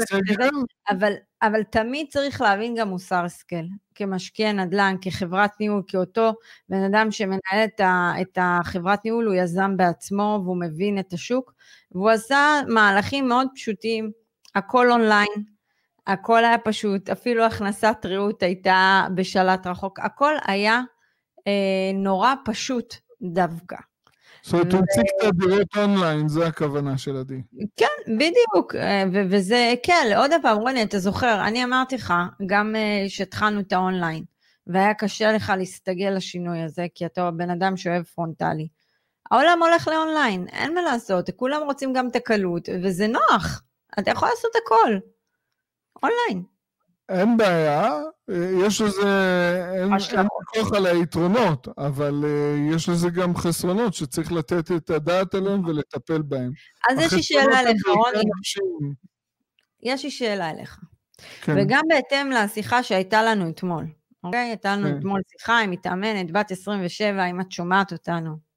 אבל, אבל תמיד צריך להבין גם מוסר השכל, כמשקיע נדל"ן, כחברת ניהול, כאותו בן אדם שמנהל את, ה, את החברת ניהול, הוא יזם בעצמו והוא מבין את השוק, והוא עשה מהלכים מאוד פשוטים, הכל אונליין, הכל היה פשוט, אפילו הכנסת ריהוט הייתה בשלט רחוק, הכל היה אה, נורא פשוט דווקא. זאת אומרת, הוא הציג את הדירות אונליין, זה הכוונה של עדי. כן, בדיוק, אה, וזה, כן, עוד פעם, רוני, אתה זוכר, אני אמרתי לך, גם כשהתחלנו אה, את האונליין, והיה קשה לך להסתגל לשינוי הזה, כי אתה בן אדם שאוהב פרונטלי. העולם הולך לאונליין, אין מה לעשות, כולם רוצים גם את הקלות, וזה נוח, אתה יכול לעשות הכל. אונליין. אין בעיה, יש לזה, אין ויכוח על היתרונות, אבל uh, יש לזה גם חסרונות שצריך לתת את הדעת עליהם ולטפל בהם. אז יש לי שאלה אליך, רוני. יש לי שאלה אליך. כן. וגם בהתאם לשיחה שהייתה לנו אתמול, אוקיי? הייתה לנו כן. אתמול שיחה עם מתאמנת, בת 27, אם את שומעת אותנו.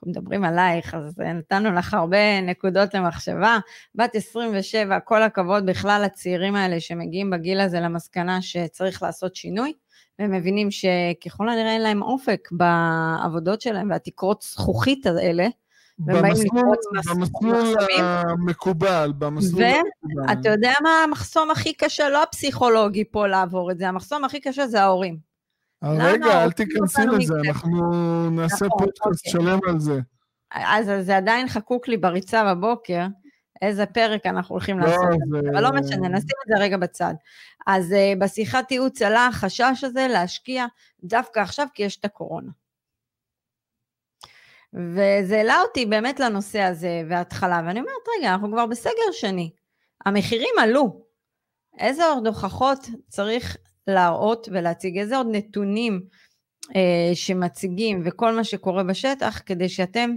אנחנו מדברים עלייך, אז נתנו לך הרבה נקודות למחשבה. בת 27, כל הכבוד בכלל לצעירים האלה שמגיעים בגיל הזה למסקנה שצריך לעשות שינוי, והם מבינים שככל הנראה אין להם אופק בעבודות שלהם, והתקרות זכוכית האלה, במסלול המקובל, במסלול המקובל. ואתה יודע מה המחסום הכי קשה? לא הפסיכולוגי פה לעבור את זה, המחסום הכי קשה זה ההורים. רגע, אל תיכנסי לזה, אנחנו נעשה נכון, פודקאסט אוקיי. שלם על זה. אז זה עדיין חקוק לי בריצה בבוקר, איזה פרק אנחנו הולכים לא, לעשות, אבל לא משנה, נשים את זה רגע בצד. אז uh, בשיחת ייעוץ עלה החשש הזה להשקיע דווקא עכשיו, כי יש את הקורונה. וזה העלה אותי באמת לנושא הזה וההתחלה, ואני אומרת, רגע, אנחנו כבר בסגר שני, המחירים עלו. איזה עוד הוכחות צריך להראות ולהציג, איזה עוד נתונים אה, שמציגים וכל מה שקורה בשטח, כדי שאתם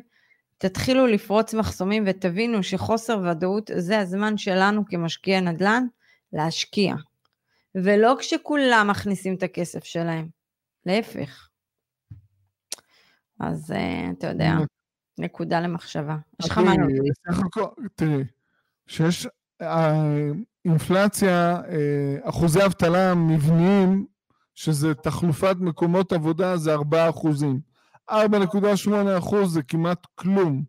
תתחילו לפרוץ מחסומים ותבינו שחוסר ודאות זה הזמן שלנו כמשקיעי נדל"ן להשקיע. ולא כשכולם מכניסים את הכסף שלהם, להפך. אז אה, אתה יודע, נקודה למחשבה. יש לך מה להגיד? תראי, שיש אה, אינפלציה, אה, אחוזי אבטלה מבניים, שזה תחלופת מקומות עבודה, זה 4 אחוזים. 4.8 אחוז זה כמעט כלום.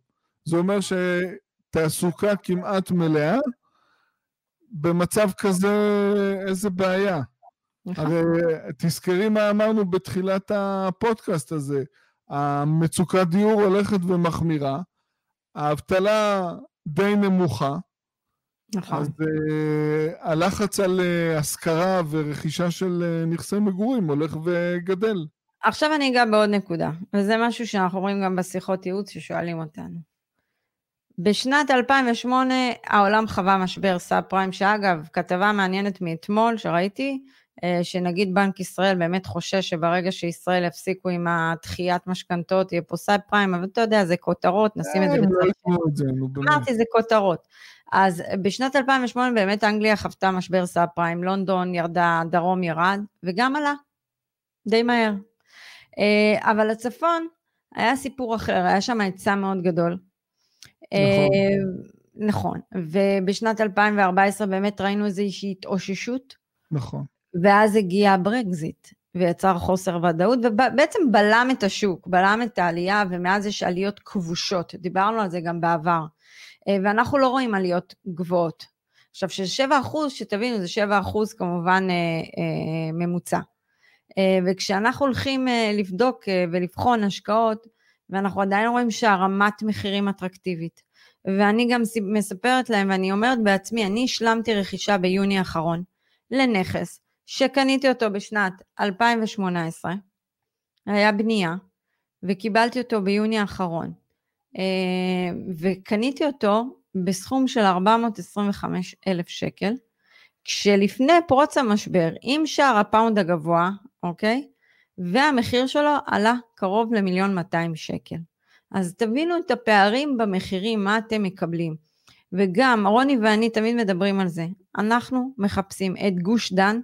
זה אומר שתעסוקה כמעט מלאה, במצב כזה, איזה בעיה. נכון. הרי תזכרי מה אמרנו בתחילת הפודקאסט הזה, המצוקת דיור הולכת ומחמירה, האבטלה די נמוכה, נכון. אז uh, הלחץ על uh, השכרה ורכישה של uh, נכסי מגורים הולך וגדל. עכשיו אני אגע בעוד נקודה, וזה משהו שאנחנו רואים גם בשיחות ייעוץ ששואלים אותנו. בשנת 2008 העולם חווה משבר סאב פריים, שאגב, כתבה מעניינת מאתמול שראיתי, שנגיד בנק ישראל באמת חושש שברגע שישראל יפסיקו עם הדחיית משכנתות, יהיה פה סאב פריים, אבל אתה יודע, זה כותרות, נשים את זה לא בצד. אמרתי, זה כותרות. אז בשנת 2008 באמת אנגליה חוותה משבר סאב פריים, לונדון ירדה, דרום ירד, וגם עלה, די מהר. אה, אבל הצפון היה סיפור אחר, היה שם היצע מאוד גדול. נכון. נכון, ובשנת 2014 באמת ראינו איזושהי התאוששות. נכון. ואז הגיע הברקזיט, ויצר חוסר ודאות, ובעצם בלם את השוק, בלם את העלייה, ומאז יש עליות כבושות, דיברנו על זה גם בעבר. אה, ואנחנו לא רואים עליות גבוהות. עכשיו, של 7 אחוז, שתבינו, זה 7 אחוז כמובן אה, אה, ממוצע. אה, וכשאנחנו הולכים אה, לבדוק אה, ולבחון השקעות, ואנחנו עדיין רואים שהרמת מחירים אטרקטיבית. ואני גם מספרת להם, ואני אומרת בעצמי, אני השלמתי רכישה ביוני האחרון לנכס שקניתי אותו בשנת 2018, היה בנייה, וקיבלתי אותו ביוני האחרון. אה, וקניתי אותו בסכום של 425 אלף שקל, כשלפני פרוץ המשבר, עם שער הפאונד הגבוה, אוקיי? והמחיר שלו עלה קרוב למיליון 200 שקל. אז תבינו את הפערים במחירים, מה אתם מקבלים. וגם, רוני ואני תמיד מדברים על זה, אנחנו מחפשים את גוש דן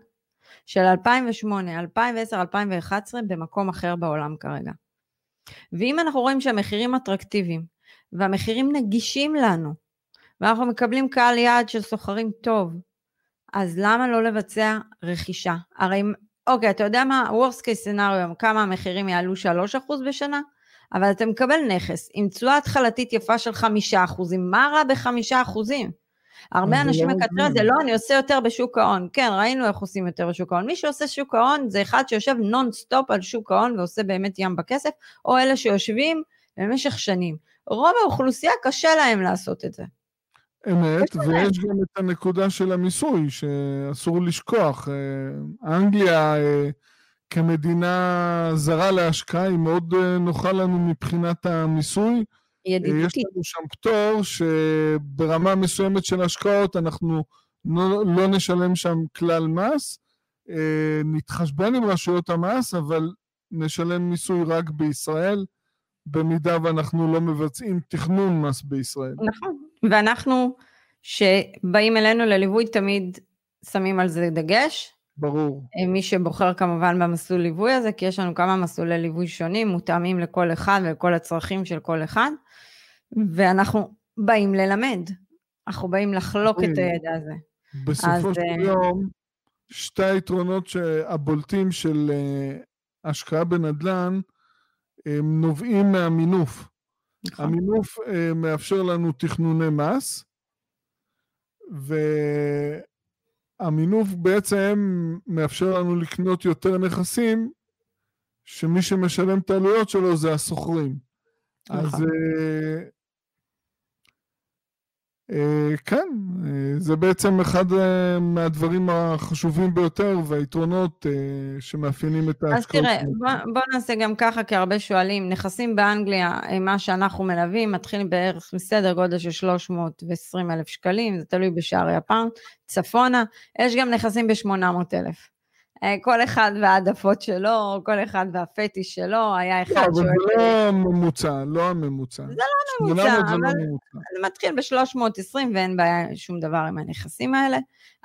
של 2008, 2010, 2011 במקום אחר בעולם כרגע. ואם אנחנו רואים שהמחירים אטרקטיביים והמחירים נגישים לנו, ואנחנו מקבלים קהל יעד של שוכרים טוב, אז למה לא לבצע רכישה? הרי, אוקיי, אתה יודע מה, worst case scenario, כמה המחירים יעלו 3% בשנה? אבל אתה מקבל נכס עם תשואה התחלתית יפה של 5%, מה רע ב-5%? הרבה אנשים לא מקטרים את זה, לא, אני עושה יותר בשוק ההון. כן, ראינו איך עושים יותר בשוק ההון. מי שעושה שוק ההון זה אחד שיושב נונסטופ על שוק ההון ועושה באמת ים בכסף, או אלה שיושבים במשך שנים. רוב האוכלוסייה קשה להם לעשות את זה. אמת, ויש גם את הנקודה של המיסוי, שאסור לשכוח. אה, אנגליה אה, כמדינה זרה להשקעה היא מאוד אה, נוחה לנו מבחינת המיסוי. ידידותית. יש לנו שם פטור שברמה מסוימת של השקעות אנחנו לא, לא נשלם שם כלל מס, אה, נתחשבן עם רשויות המס, אבל נשלם מיסוי רק בישראל, במידה ואנחנו לא מבצעים תכנון מס בישראל. נכון, ואנחנו שבאים אלינו לליווי תמיד שמים על זה דגש. ברור. אה, מי שבוחר כמובן במסלול ליווי הזה, כי יש לנו כמה מסלולי ליווי שונים, מותאמים לכל אחד ולכל הצרכים של כל אחד. ואנחנו באים ללמד, אנחנו באים לחלוק את הידע הזה. בסופו של אה, יום, שתי היתרונות הבולטים של אה, השקעה בנדל"ן, הם נובעים מהמינוף. נכון. המינוף מאפשר לנו תכנוני מס, והמינוף בעצם מאפשר לנו לקנות יותר נכסים, שמי שמשלם את העלויות שלו זה השוכרים. נכון. אז אה, כן, אה, זה בעצם אחד אה, מהדברים החשובים ביותר והיתרונות שמאפיינים את ההשקעות. אז תראה, בוא, בוא נעשה גם ככה, כי הרבה שואלים, נכסים באנגליה, מה שאנחנו מלווים, מתחילים בערך מסדר גודל של 320 אלף שקלים, זה תלוי בשערי הפאונד, צפונה, יש גם נכסים ב-800 אלף. כל אחד והעדפות שלו, כל אחד והפטיש שלו, היה אחד לא, שואל... לא, אבל זה לא הממוצע, לא הממוצע. זה לא הממוצע, אבל לא זה מתחיל ב-320 ואין בעיה שום דבר עם הנכסים האלה.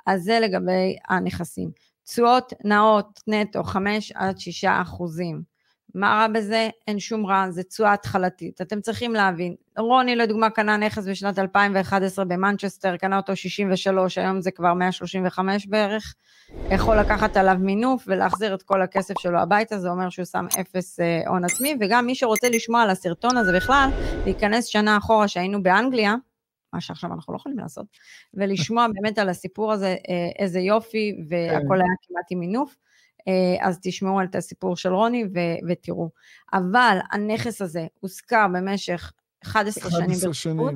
אז זה לגבי הנכסים. תשואות נאות נטו 5 עד 6 אחוזים. מה רע בזה? אין שום רע, זה תשואה התחלתית. אתם צריכים להבין, רוני לדוגמה קנה נכס בשנת 2011 במנצ'סטר, קנה אותו 63, היום זה כבר 135 בערך. יכול לקחת עליו מינוף ולהחזיר את כל הכסף שלו הביתה, זה אומר שהוא שם אפס אה, הון אה, עצמי, וגם מי שרוצה לשמוע על הסרטון הזה בכלל, להיכנס שנה אחורה שהיינו באנגליה, מה שעכשיו אנחנו לא יכולים לעשות, ולשמוע באמת על הסיפור הזה, אה, איזה יופי, והכל כן. היה כמעט עם מינוף. אה, אז תשמעו על את הסיפור של רוני ו- ותראו. אבל הנכס הזה הושכר במשך 11 שנים ברציפות.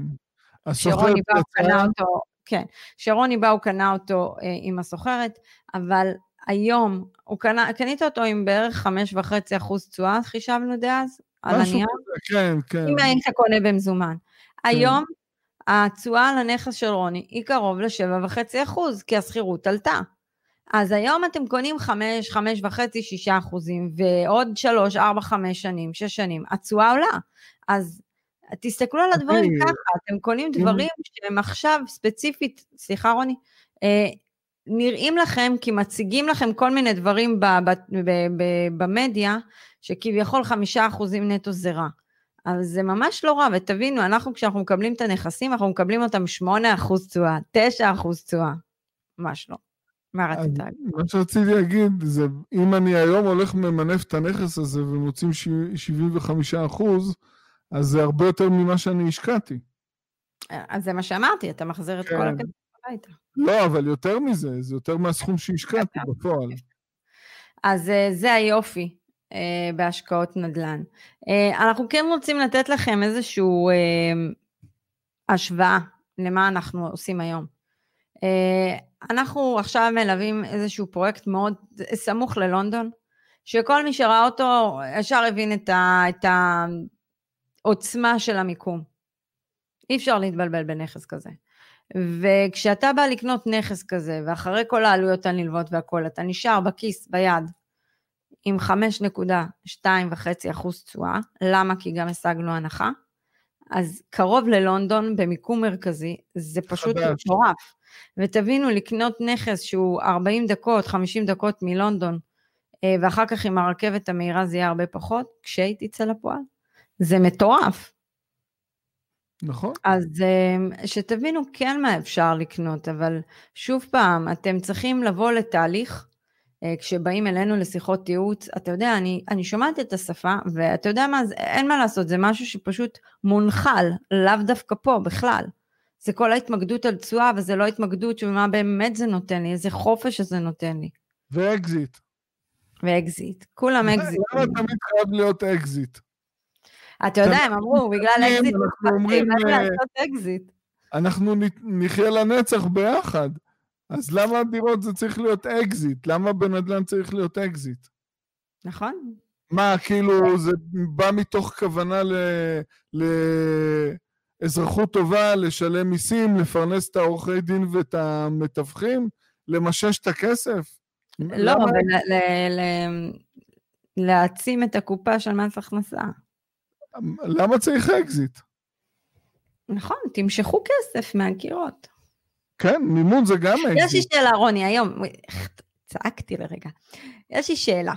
שרוני בא, הוא קנה אותו, כן, שרוני בא, הוא קנה אותו אה, עם הסוחרת, אבל היום, הוא קנה, קנית אותו עם בערך חמש וחצי אחוז תשואה, חישבנו דאז, על הנייר. כן, כן. אם היית קונה במזומן. כן. היום, התשואה על הנכס של רוני היא קרוב ל-7.5 אחוז, כי השכירות עלתה. אז היום אתם קונים 5, 5 וחצי, 6 אחוזים, ועוד 3, 4, 5 שנים, 6 שנים, התשואה עולה. אז תסתכלו על הדברים ככה, אתם קונים דברים שהם עכשיו ספציפית, סליחה רוני, אה, נראים לכם כי מציגים לכם כל מיני דברים במדיה, שכביכול חמישה אחוזים נטו זה רע. אבל זה ממש לא רע, ותבינו, אנחנו כשאנחנו מקבלים את הנכסים, אנחנו מקבלים אותם 8% תשואה, 9% תשואה. ממש לא. מה רצית להגיד? מה שרציתי להגיד זה, אם אני היום הולך ממנף את הנכס הזה ומוצאים 75 אחוז, אז זה הרבה יותר ממה שאני השקעתי. אז זה מה שאמרתי, אתה מחזיר את כל כן. הכסף הביתה. לא, אבל יותר מזה, זה יותר מהסכום שהשקעתי בפועל. אז אה, זה היופי אה, בהשקעות נדל"ן. אה, אנחנו כן רוצים לתת לכם איזושהי השוואה למה אנחנו עושים היום. אנחנו עכשיו מלווים איזשהו פרויקט מאוד סמוך ללונדון, שכל מי שראה אותו ישר הבין את, ה, את העוצמה של המיקום. אי אפשר להתבלבל בנכס כזה. וכשאתה בא לקנות נכס כזה, ואחרי כל העלויות הנלוות והכול, אתה נשאר בכיס, ביד, עם 5.2.5% תשואה, למה? כי גם השגנו הנחה. אז קרוב ללונדון, במיקום מרכזי, זה פשוט מטורף. ותבינו, לקנות נכס שהוא 40 דקות, 50 דקות מלונדון, אה, ואחר כך עם הרכבת המהירה זה יהיה הרבה פחות, כשהיא תצא לפועל. זה מטורף. נכון. אז אה, שתבינו כן מה אפשר לקנות, אבל שוב פעם, אתם צריכים לבוא לתהליך, אה, כשבאים אלינו לשיחות ייעוץ, אתה יודע, אני, אני שומעת את השפה, ואתה יודע מה, זה, אין מה לעשות, זה משהו שפשוט מונחל, לאו דווקא פה בכלל. זה כל ההתמקדות על תשואה, וזה לא התמקדות של מה באמת זה נותן לי, איזה חופש שזה נותן לי. ואקזיט. ואקזיט, כולם אקזיט. למה תמיד חייב להיות אקזיט? אתה יודע, הם אמרו, בגלל אקזיט, אנחנו אומרים, אה, אנחנו נחיה לנצח ביחד. אז למה הדירות זה צריך להיות אקזיט? למה בנדל"ן צריך להיות אקזיט? נכון. מה, כאילו, זה בא מתוך כוונה לאזרחות טובה, לשלם מיסים, לפרנס את העורכי דין ואת המתווכים, לממש את הכסף? לא, להעצים את הקופה של מס הכנסה. למה צריך אקזיט? נכון, תמשכו כסף מהקירות. כן, מימון זה גם אקזיט. יש לי שאלה, רוני, היום, צעקתי לרגע. יש לי שאלה.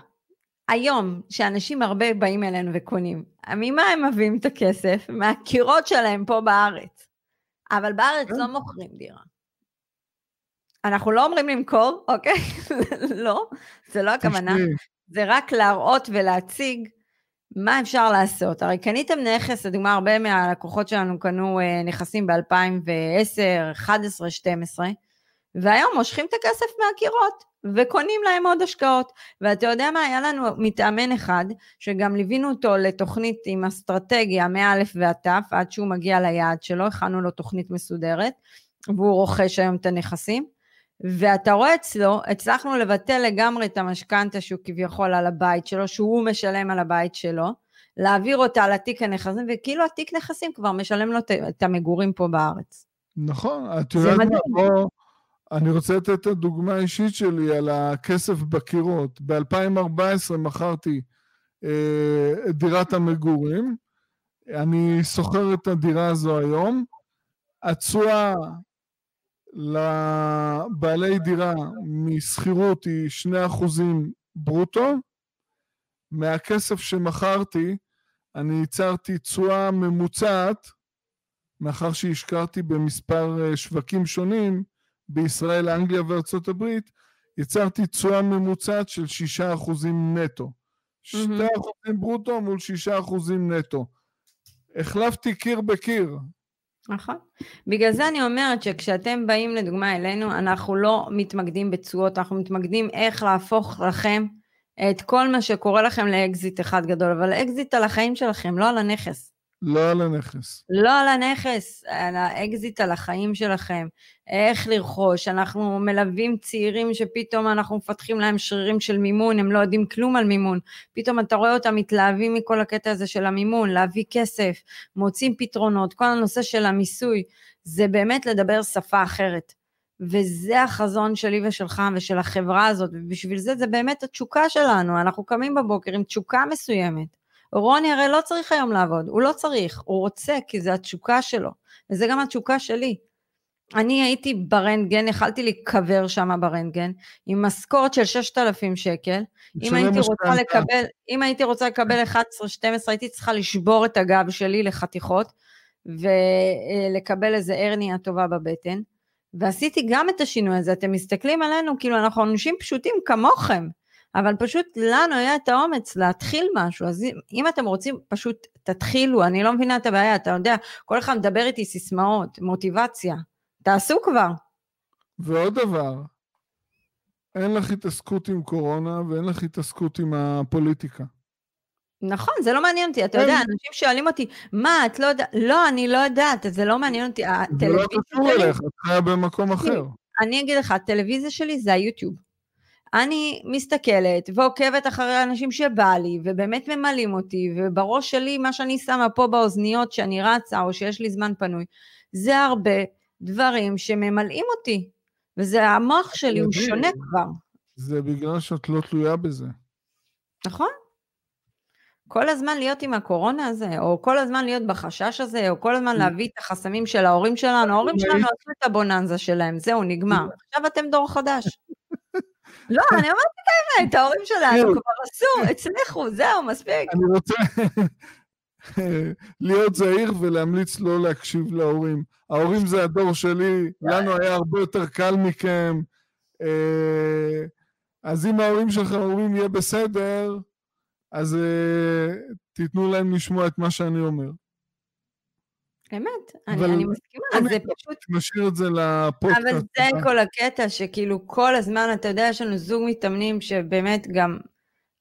היום, שאנשים הרבה באים אלינו וקונים, ממה הם מביאים את הכסף? מהקירות שלהם פה בארץ. אבל בארץ כן. לא מוכרים דירה. אנחנו לא אומרים למכור, אוקיי? [laughs] לא, זה לא הכוונה. זה רק להראות ולהציג מה אפשר לעשות? הרי קניתם נכס, לדוגמה, הרבה מהלקוחות שלנו קנו אה, נכסים ב-2010, 11, 12, והיום מושכים את הכסף מהקירות וקונים להם עוד השקעות. ואתה יודע מה, היה לנו מתאמן אחד, שגם ליווינו אותו לתוכנית עם אסטרטגיה מא' ועד ת', עד שהוא מגיע ליעד שלו, הכנו לו תוכנית מסודרת, והוא רוכש היום את הנכסים. ואתה רואה אצלו, הצלחנו לבטל לגמרי את המשכנתה שהוא כביכול על הבית שלו, שהוא משלם על הבית שלו, להעביר אותה לתיק הנכסים, וכאילו התיק נכסים כבר משלם לו את המגורים פה בארץ. נכון, את יודעת מה, בוא, אני רוצה לתת את הדוגמה האישית שלי על הכסף בקירות. ב-2014 מכרתי אה, את דירת המגורים, אני שוכר את הדירה הזו היום, התשואה לבעלי דירה משכירות היא 2% ברוטו. מהכסף שמכרתי, אני ייצרתי תשואה ממוצעת, מאחר שהשקעתי במספר אה, שווקים שונים, בישראל, אנגליה וארצות הברית, יצרתי תשואה ממוצעת של 6% נטו. 2% ברוטו מול 6% נטו. החלפתי קיר בקיר. נכון. בגלל זה אני אומרת שכשאתם באים לדוגמה אלינו, אנחנו לא מתמקדים בתשואות, אנחנו מתמקדים איך להפוך לכם את כל מה שקורה לכם לאקזיט אחד גדול, אבל אקזיט על החיים שלכם, לא על הנכס. לא על הנכס. לא על הנכס, על האקזיט על החיים שלכם, איך לרכוש, אנחנו מלווים צעירים שפתאום אנחנו מפתחים להם שרירים של מימון, הם לא יודעים כלום על מימון, פתאום אתה רואה אותם מתלהבים מכל הקטע הזה של המימון, להביא כסף, מוצאים פתרונות, כל הנושא של המיסוי, זה באמת לדבר שפה אחרת. וזה החזון שלי ושלך ושל החברה הזאת, ובשביל זה זה באמת התשוקה שלנו, אנחנו קמים בבוקר עם תשוקה מסוימת. רוני הרי לא צריך היום לעבוד, הוא לא צריך, הוא רוצה כי זה התשוקה שלו, וזה גם התשוקה שלי. אני הייתי ברנטגן, יכלתי להיקבר שם ברנטגן, עם משכורת של 6,000 שקל. אם הייתי רוצה לקבל, אם הייתי רוצה לקבל 11-12, הייתי צריכה לשבור את הגב שלי לחתיכות, ולקבל איזה הרניה טובה בבטן. ועשיתי גם את השינוי הזה, אתם מסתכלים עלינו כאילו אנחנו אנשים פשוטים כמוכם, אבל פשוט לנו היה את האומץ להתחיל משהו, אז אם אתם רוצים פשוט תתחילו, אני לא מבינה את הבעיה, אתה יודע, כל אחד מדבר איתי סיסמאות, מוטיבציה, תעשו כבר. ועוד דבר, אין לך התעסקות עם קורונה ואין לך התעסקות עם הפוליטיקה. נכון, זה לא מעניין אותי, אתה יודע, אנשים שואלים אותי, מה, את לא יודעת, לא, אני לא יודעת, זה לא מעניין אותי. זה לא קשור אליך, את חיה במקום אחר. אני אגיד לך, הטלוויזיה שלי זה היוטיוב. אני מסתכלת ועוקבת אחרי אנשים שבא לי, ובאמת ממלאים אותי, ובראש שלי, מה שאני שמה פה באוזניות, שאני רצה, או שיש לי זמן פנוי, זה הרבה דברים שממלאים אותי, וזה המוח שלי, הוא שונה כבר. זה בגלל שאת לא תלויה בזה. נכון. כל הזמן להיות עם הקורונה הזה, או כל הזמן להיות בחשש הזה, או כל הזמן להביא את החסמים של ההורים שלנו, ההורים שלנו עשו את הבוננזה שלהם, זהו, נגמר. עכשיו אתם דור חדש. לא, אני אומרת את האמת, [laughs] ההורים שלנו כבר עשו, הצליחו, זהו, מספיק. אני רוצה [laughs] להיות זהיר ולהמליץ לא להקשיב להורים. ההורים זה הדור שלי, לנו היה הרבה יותר קל מכם. אה, אז אם ההורים שלך אומרים יהיה בסדר, אז uh, תיתנו להם לשמוע את מה שאני אומר. אמת, אני, אני מסכימה, זה פשוט... נשאיר את זה לפודקאסט. אבל זה כל הקטע, שכאילו כל הזמן, אתה יודע, יש לנו זוג מתאמנים שבאמת גם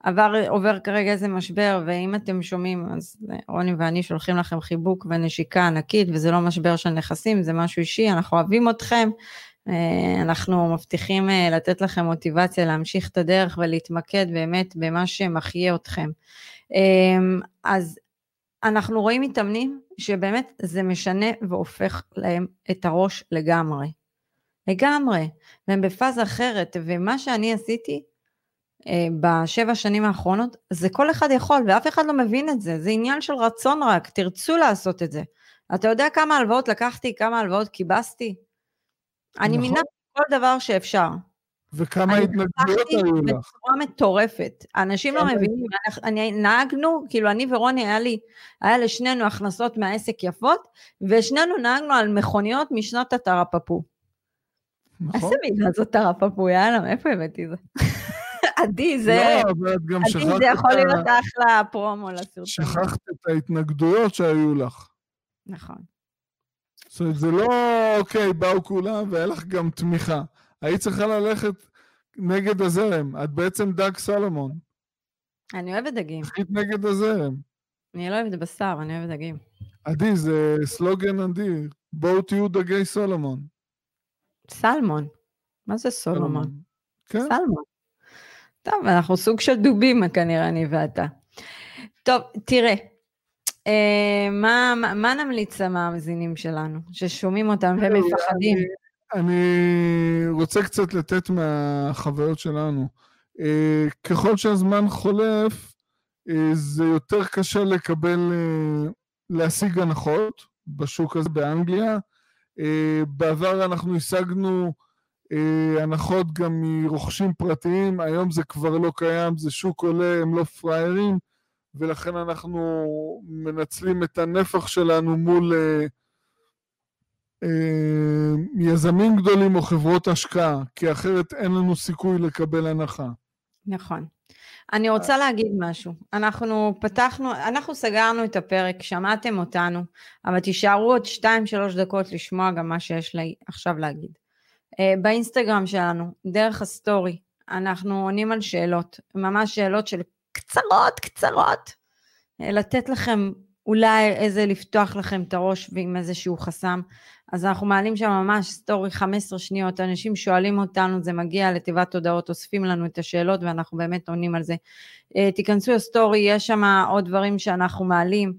עבר, עובר כרגע איזה משבר, ואם אתם שומעים, אז רוני ואני שולחים לכם חיבוק ונשיקה ענקית, וזה לא משבר של נכסים, זה משהו אישי, אנחנו אוהבים אתכם, אה, אנחנו מבטיחים אה, לתת לכם מוטיבציה להמשיך את הדרך ולהתמקד באמת במה שמחיה אתכם. אה, אז אנחנו רואים מתאמנים שבאמת זה משנה והופך להם את הראש לגמרי. לגמרי, והם בפאזה אחרת, ומה שאני עשיתי בשבע שנים האחרונות, זה כל אחד יכול, ואף אחד לא מבין את זה, זה עניין של רצון רק, תרצו לעשות את זה. אתה יודע כמה הלוואות לקחתי, כמה הלוואות קיבסתי? אני נכון. מינה כל דבר שאפשר. וכמה התנגדויות היו לך. בצורה מטורפת. אנשים לא מבינים, אני, נהגנו, כאילו אני ורוני, היה לי, היה לשנינו הכנסות מהעסק יפות, ושנינו נהגנו על מכוניות משנות התרפפו. נכון. איזה מילה זאת תרפפו, יאללה, מאיפה הבאתי זה? [laughs] עדי, זה... לא, אבל את גם שכחת... עדי, זה יכול להיות אחלה פרומו לסרטון. שכחת את ההתנגדויות שהיו לך. נכון. זאת אומרת, זה לא, אוקיי, באו כולם והיה לך גם תמיכה. היית צריכה ללכת נגד הזרם. את בעצם דג סלומון. אני אוהבת דגים. היית נגד הזרם. אני לא אוהבת בשר, אני אוהבת דגים. עדי, זה סלוגן עדי. בואו תהיו דגי סולומון. סלמון. מה זה סולומון? כן. סלמון. טוב, אנחנו סוג של דובים כנראה, אני ואתה. טוב, תראה, אה, מה, מה, מה נמליץ למאזינים שלנו, ששומעים אותם ומפחדים? אני, רוצה קצת לתת מהחוויות שלנו. אה, ככל שהזמן חולף, אה, זה יותר קשה לקבל, להשיג הנחות בשוק הזה באנגליה. בעבר אנחנו השגנו הנחות גם מרוכשים פרטיים, היום זה כבר לא קיים, זה שוק עולה, הם לא פראיירים. ולכן אנחנו מנצלים את הנפח שלנו מול אה, אה, יזמים גדולים או חברות השקעה, כי אחרת אין לנו סיכוי לקבל הנחה. נכון. אני רוצה להגיד משהו. אנחנו פתחנו, אנחנו סגרנו את הפרק, שמעתם אותנו, אבל תישארו עוד 2-3 דקות לשמוע גם מה שיש לי עכשיו להגיד. Uh, באינסטגרם שלנו, דרך הסטורי, אנחנו עונים על שאלות, ממש שאלות של קצרות, קצרות, אה, לתת לכם אולי איזה לפתוח לכם את הראש עם איזשהו חסם. אז אנחנו מעלים שם ממש סטורי 15 שניות, אנשים שואלים אותנו, זה מגיע לתיבת הודעות, אוספים לנו את השאלות ואנחנו באמת עונים על זה. אה, תיכנסו לסטורי, יש שם עוד דברים שאנחנו מעלים.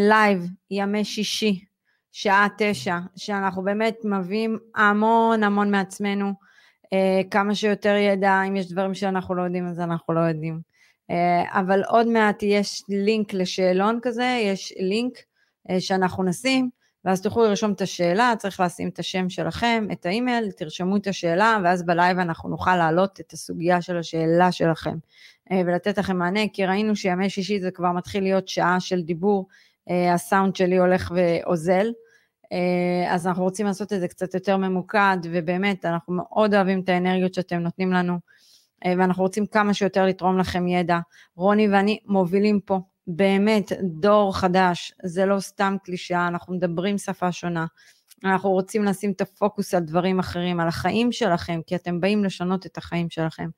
לייב, אה, ימי שישי, שעה תשע, שאנחנו באמת מביאים המון המון מעצמנו, אה, כמה שיותר ידע, אם יש דברים שאנחנו לא יודעים אז אנחנו לא יודעים. אבל עוד מעט יש לינק לשאלון כזה, יש לינק שאנחנו נשים, ואז תוכלו לרשום את השאלה, צריך לשים את השם שלכם, את האימייל, תרשמו את השאלה, ואז בלייב אנחנו נוכל להעלות את הסוגיה של השאלה שלכם, אה, ולתת לכם מענה, כי ראינו שימי שישי זה כבר מתחיל להיות שעה של דיבור, אה, הסאונד שלי הולך ואוזל, אה, אז אנחנו רוצים לעשות את זה קצת יותר ממוקד, ובאמת, אנחנו מאוד אוהבים את האנרגיות שאתם נותנים לנו, ואנחנו רוצים כמה שיותר לתרום לכם ידע. רוני ואני מובילים פה באמת דור חדש, זה לא סתם קלישאה, אנחנו מדברים שפה שונה. אנחנו רוצים לשים את הפוקוס על דברים אחרים, על החיים שלכם, כי אתם באים לשנות את החיים שלכם.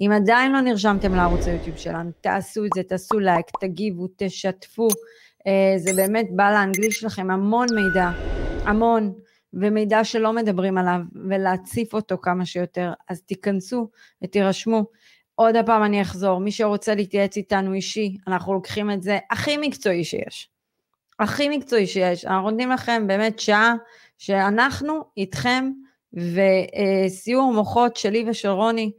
אם עדיין לא נרשמתם לערוץ היוטיוב שלנו, תעשו את זה, תעשו לייק, תגיבו, תשתפו. אה, זה באמת בא להנגיש לכם המון מידע, המון, ומידע שלא מדברים עליו, ולהציף אותו כמה שיותר. אז תיכנסו ותירשמו. עוד פעם אני אחזור, מי שרוצה להתייעץ איתנו אישי, אנחנו לוקחים את זה הכי מקצועי שיש. הכי מקצועי שיש. אנחנו נותנים לכם באמת שעה שאנחנו איתכם, וסיור מוחות שלי ושל רוני,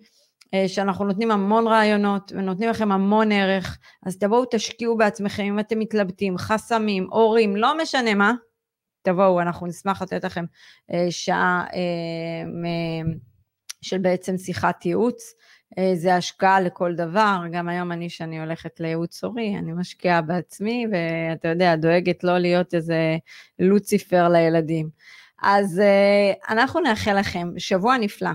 אה, שאנחנו נותנים המון רעיונות ונותנים לכם המון ערך, אז תבואו תשקיעו בעצמכם אם אתם מתלבטים, חסמים, הורים, לא משנה מה, תבואו, אנחנו נשמח לתת לכם אה, שעה אה, של בעצם שיחת ייעוץ. אה, זה השקעה לכל דבר, גם היום אני, שאני הולכת לייעוץ הורי, אני משקיעה בעצמי, ואתה יודע, דואגת לא להיות איזה לוציפר לילדים. אז אה, אנחנו נאחל לכם שבוע נפלא.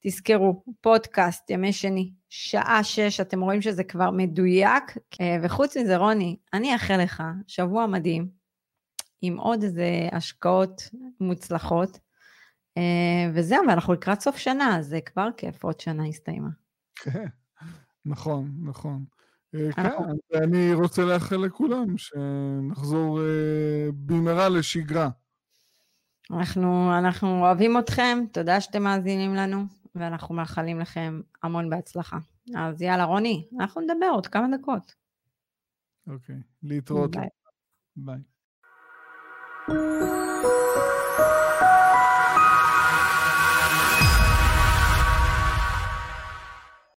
תזכרו, פודקאסט, ימי שני, שעה שש, אתם רואים שזה כבר מדויק, אה, וחוץ מזה, רוני, אני אאחל לך שבוע מדהים, עם עוד איזה השקעות מוצלחות. וזהו, ואנחנו לקראת סוף שנה, אז זה כבר כיף, עוד שנה הסתיימה. כן, נכון, נכון. אה, כן, ואני רוצה לאחל לכולם שנחזור אה, במהרה לשגרה. אנחנו, אנחנו אוהבים אתכם, תודה שאתם מאזינים לנו, ואנחנו מאחלים לכם המון בהצלחה. אז יאללה, רוני, אנחנו נדבר עוד כמה דקות. אוקיי, להתראות. ביי. ביי.